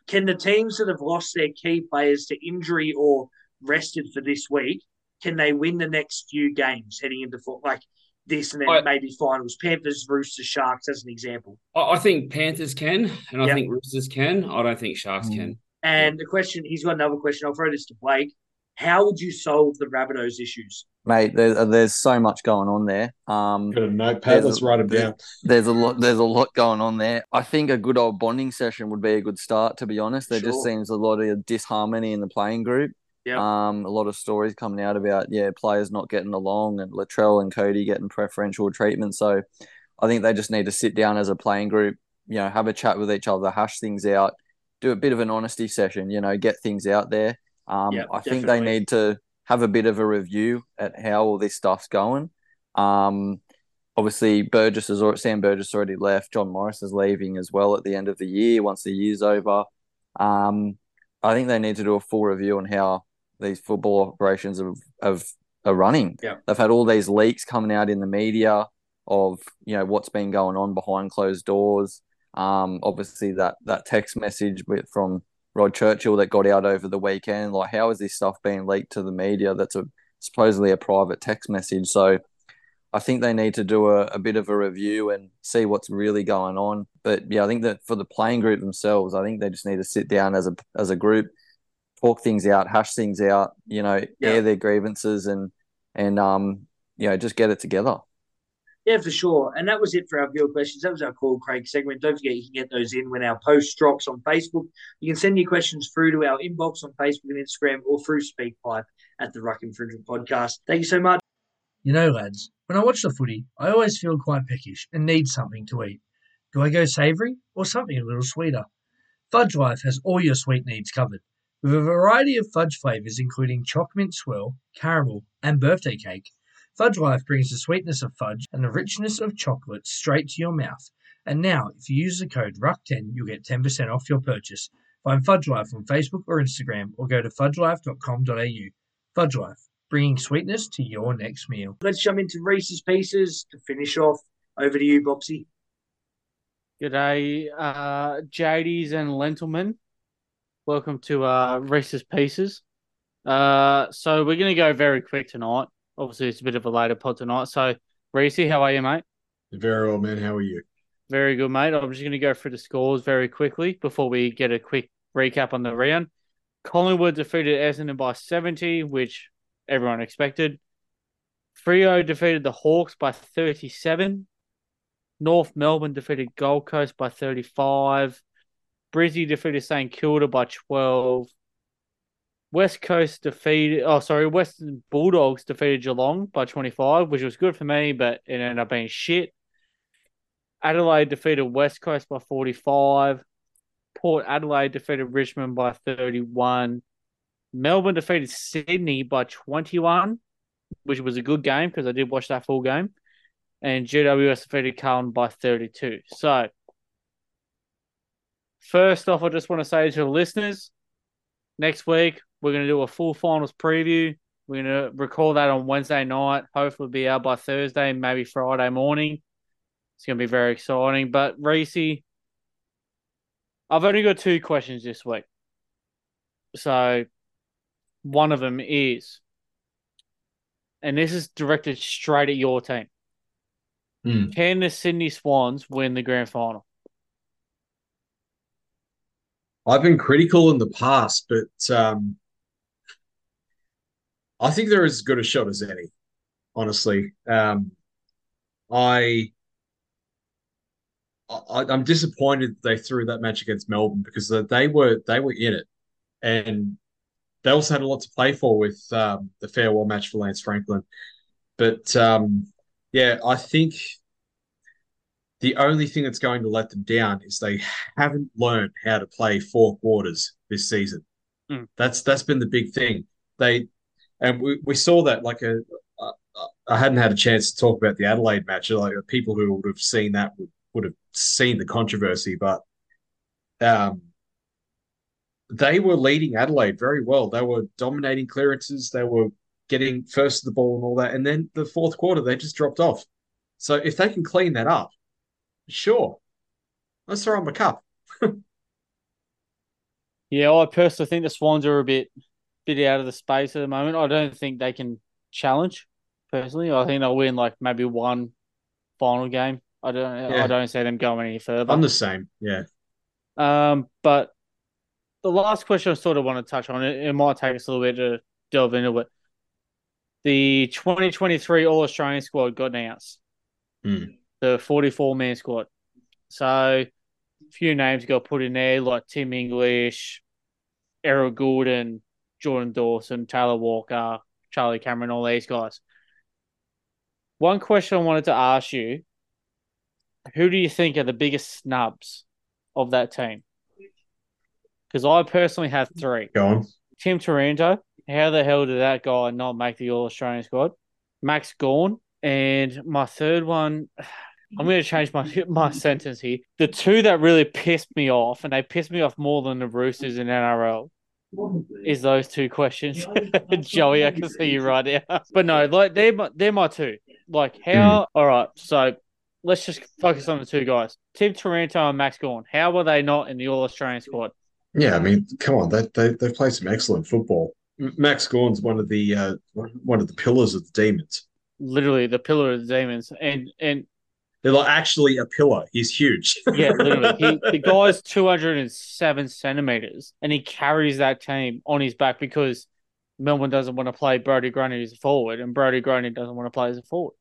can the teams that have lost their key players to injury or rested for this week can they win the next few games heading into foot like this and then I- maybe finals? Panthers, Roosters, Sharks as an example. I, I think Panthers can, and I Yep. think Roosters can. I don't think Sharks Mm. can. And the question, he's got another question. I'll throw this to Blake. How would you solve the Rabbitohs issues? Mate, there, there's so much going on there. Um, Got a notepad. There's Let's a- write them there's- down. there's a lot there's a lot going on there. I think a good old bonding session would be a good start, to be honest. There just seems a lot of disharmony in the playing group. Yep. Um, a lot of stories coming out about yeah, players not getting along and Latrell and Cody getting preferential treatment. So I think they just need to sit down as a playing group, you know, have a chat with each other, hash things out, do a bit of an honesty session, you know, get things out there. Um, I think they need to have a bit of a review at how all this stuff's going. Um, obviously Burgess has already, Sam Burgess already left. John Morris is leaving as well at the end of the year once the year's over. Um, I think they need to do a full review on how these football operations have, have are running. Yeah. They've had all these leaks coming out in the media of you know what's been going on behind closed doors. Um, obviously that that text message with, from Rod Churchill that got out over the weekend. Like, how is this stuff being leaked to the media? That's a supposedly a private text message. So I think they need to do a, a bit of a review and see what's really going on. But yeah, I think that for the playing group themselves, I think they just need to sit down as a as a group, talk things out, hash things out, you know, Yeah. air their grievances and and um you know just get it together. Yeah, for sure. And that was it for our viewer questions. That was our call, Craig segment. Don't forget you can get those in when our post drops on Facebook. You can send your questions through to our inbox on Facebook and Instagram or through SpeakPipe at the Ruck Infringement Podcast. Thank you so much. You know, lads, when I watch the footy, I always feel quite peckish and need something to eat. Do I go savoury or something a little sweeter? Fudge Life has all your sweet needs covered. With a variety of fudge flavours including choc mint swirl, caramel, and birthday cake, Fudge Life brings the sweetness of fudge and the richness of chocolate straight to your mouth. And now, if you use the code RUCK10, you'll get 10% off your purchase. Find Fudge Life on Facebook or Instagram or go to fudgelife.com.au. Fudge Life, bringing sweetness to your next meal. Let's jump into Reece's Pieces to finish off. Over to you, Bopsy. G'day, uh, JDs and Lentilmen. Welcome to uh, Reece's Pieces. Uh, so we're going to go very quick tonight. Obviously, it's a bit of a later pod tonight. So, Reese, how are you, mate? Very well, man. How are you? Very good, mate. I'm just going to go through the scores very quickly before we get a quick recap on the round. Collingwood defeated Essendon by 70, which everyone expected. Freo defeated the Hawks by 37. North Melbourne defeated Gold Coast by 35. Brizzy defeated St Kilda by 12. West Coast defeated, oh, sorry, Western Bulldogs defeated Geelong by 25, which was good for me, but it ended up being shit. Adelaide defeated West Coast by 45. Port Adelaide defeated Richmond by 31. Melbourne defeated Sydney by 21, which was a good game because I did watch that full game. And GWS defeated Carlton by 32. So, first off, I just want to say to the listeners next week, we're going to do a full finals preview. We're going to record that on Wednesday night. Hopefully, be out by Thursday, maybe Friday morning. It's going to be very exciting. But, Reese, I've only got two questions this week. So, one of them is, and this is directed straight at your team. Hmm. Can the Sydney Swans win the grand final? I've been critical in the past, but um, I think they're as good a shot as any. Honestly, um, I, I I'm disappointed they threw that match against Melbourne because they were they were in it, and they also had a lot to play for with um, the farewell match for Lance Franklin. But um, yeah, I think the only thing that's going to let them down is they haven't learned how to play four quarters this season. Mm. That's that's been the big thing. They and we, we saw that like a, a, I hadn't had a chance to talk about the Adelaide match. Like people who would have seen that would, would have seen the controversy, but um, they were leading Adelaide very well. They were dominating clearances. They were getting first to the ball and all that. And then the fourth quarter, they just dropped off. So if they can clean that up, sure, let's throw them a cup. Yeah, I personally think the Swans are a bit bit out of the space at the moment. I don't think they can challenge. Personally, I think they'll win like maybe one final game. I don't. Yeah. I don't see them going any further. I'm the same. Yeah. Um, but the last question I sort of want to touch on it. It might take us a little bit to delve into it. The 2023 All Australian squad got announced. Hmm. The 44 man squad. So, a few names got put in there like Tim English, Errol Gulden, Jordan Dawson, Taylor Walker, Charlie Cameron, all these guys. One question I wanted to ask you who do you think are the biggest snubs of that team? Because I personally have three. Go on. Tim Taranto, how the hell did that guy not make the All Australian squad? Max Gawn, and my third one, I'm going to change my my sentence here. The two that really pissed me off, and they pissed me off more than the Roosters in NRL, is those two questions. Joey, I can see you right now. But no, like they're my, they're my two. Like how? All right, so let's just focus on the two guys, Tim Taranto and Max Gawn. How were they not in the All Australian squad? Yeah, I mean, come on, they they they've played some excellent football. Max Gawn's one of the uh, one of the pillars of the Demons. Literally, the pillar of the demons, and and They're like actually a pillar. He's huge. Yeah, literally. He, the guy's 207 centimeters and he carries that team on his back because Melbourne doesn't want to play Brodie Grundy as a forward and Brodie Grundy doesn't want to play as a forward.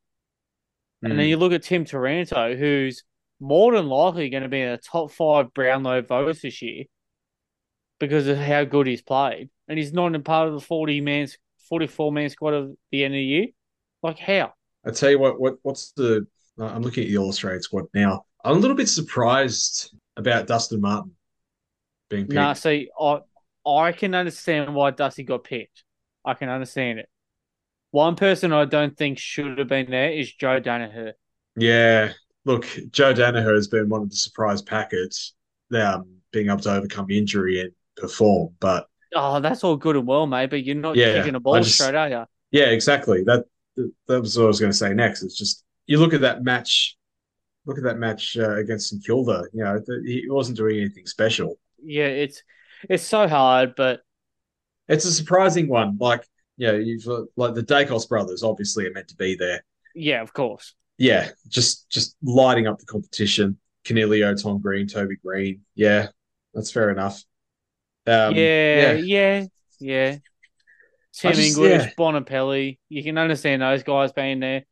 And Hmm. then you look at Tim Taranto, who's more than likely going to be in the top five Brownlow votes this year because of how good he's played. And he's not in part of the 40 man, 44 man squad of the end of the year. Like, how? I tell you what, what what's the? Uh, I'm looking at the Australian squad now. I'm a little bit surprised about Dustin Martin being picked. Nah, see, I I can understand why Dusty got picked. I can understand it. One person I don't think should have been there is Joe Daniher. Yeah, look, Joe Daniher has been one of the surprise packets, um, being able to overcome injury and perform. But Oh, that's all good and well, mate, but you're not Yeah, kicking a ball just- straight, are you? yeah, exactly. That that was what I was going to say next. It's just you look at that match, look at that match uh, against St Kilda. You know, he wasn't doing anything special. Yeah, it's it's so hard, but It's a surprising one. Like, yeah, you've uh, like the Daicos brothers obviously are meant to be there. yeah, of course. Yeah, just just lighting up the competition. Canelio, Tom Green, Toby Greene. Yeah, that's fair enough. Um, yeah, yeah, yeah. Tim just- English, yeah. Bontempelli. You can understand those guys being there.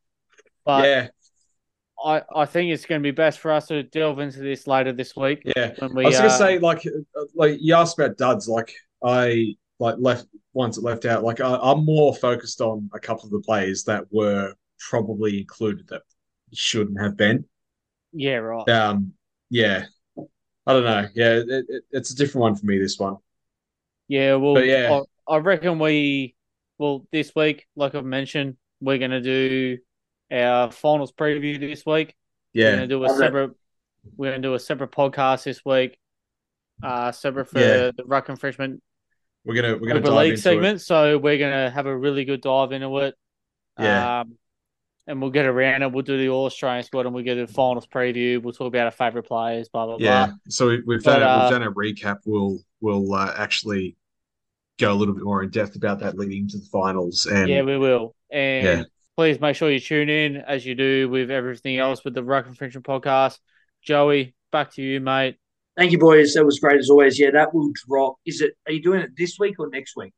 But yeah, I, I think it's going to be best for us to delve into this later this week. yeah. When we, I was gonna uh, say like uh, like you asked about duds. Like I like left ones that left out. Like I, I'm more focused on a couple of the players that were probably included that shouldn't have been. yeah, right. Um, yeah. I don't know. Yeah, it, it, it's a different one for me. This one. Yeah, well, But yeah. I, I reckon we, well, this week, like I've mentioned, we're going to do our finals preview this week. Yeah, We're Yeah, going to do a separate, we're going to do a separate podcast this week, uh, separate for Yeah. the Ruck Infringement we're gonna we're gonna Super dive League into segment. So we're going to have a really good dive into it. Yeah. Um, and we'll get around it. We'll do the All Australian squad and we'll get the finals preview. We'll talk about our favorite players, blah, blah, it. Yeah. blah. So we, we've But, done a, uh, we've done a recap. We'll we'll uh, actually go a little bit more in depth about that leading to the finals. And Yeah, we will. And Yeah. Please make sure you tune in as you do with everything else with the Ruck Infringement podcast. Joey, back to you, mate. Thank you, boys. That was great as always. Yeah, that will drop. Is it? Are you doing it this week or next week?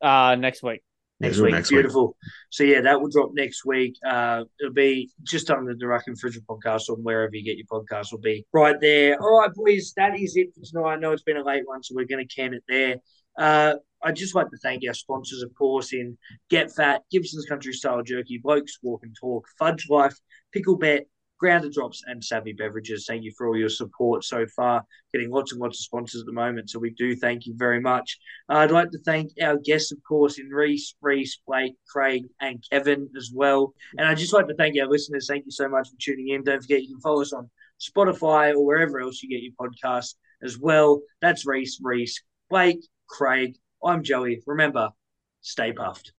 Uh next week. Next week. next week. Beautiful. So yeah, that will drop next week. Uh, it'll be just under the Ruck Infringement podcast or wherever you get your podcast will be right there. All right, boys, that is it for tonight. I know it's been a late one, so we're going to can it there. Uh, I'd just like to thank our sponsors, of course, in Get Fat, Gibson's Country Style Jerky, Blokes Walk and Talk, Fudge Life, Pickle Bet, Grounded Drops, and Savvy Beverages. Thank you for all your support so far. Getting lots and lots of sponsors at the moment, so we do thank you very much. Uh, I'd like to thank our guests, of course, in Reese, Reese, Blake, Craig, and Kevin as well. And I'd just like to thank our listeners. Thank you so much for tuning in. Don't forget you can follow us on Spotify or wherever else you get your podcast as well. That's Reese, Reese, Blake, Craig. I'm Joey. Remember, stay puffed.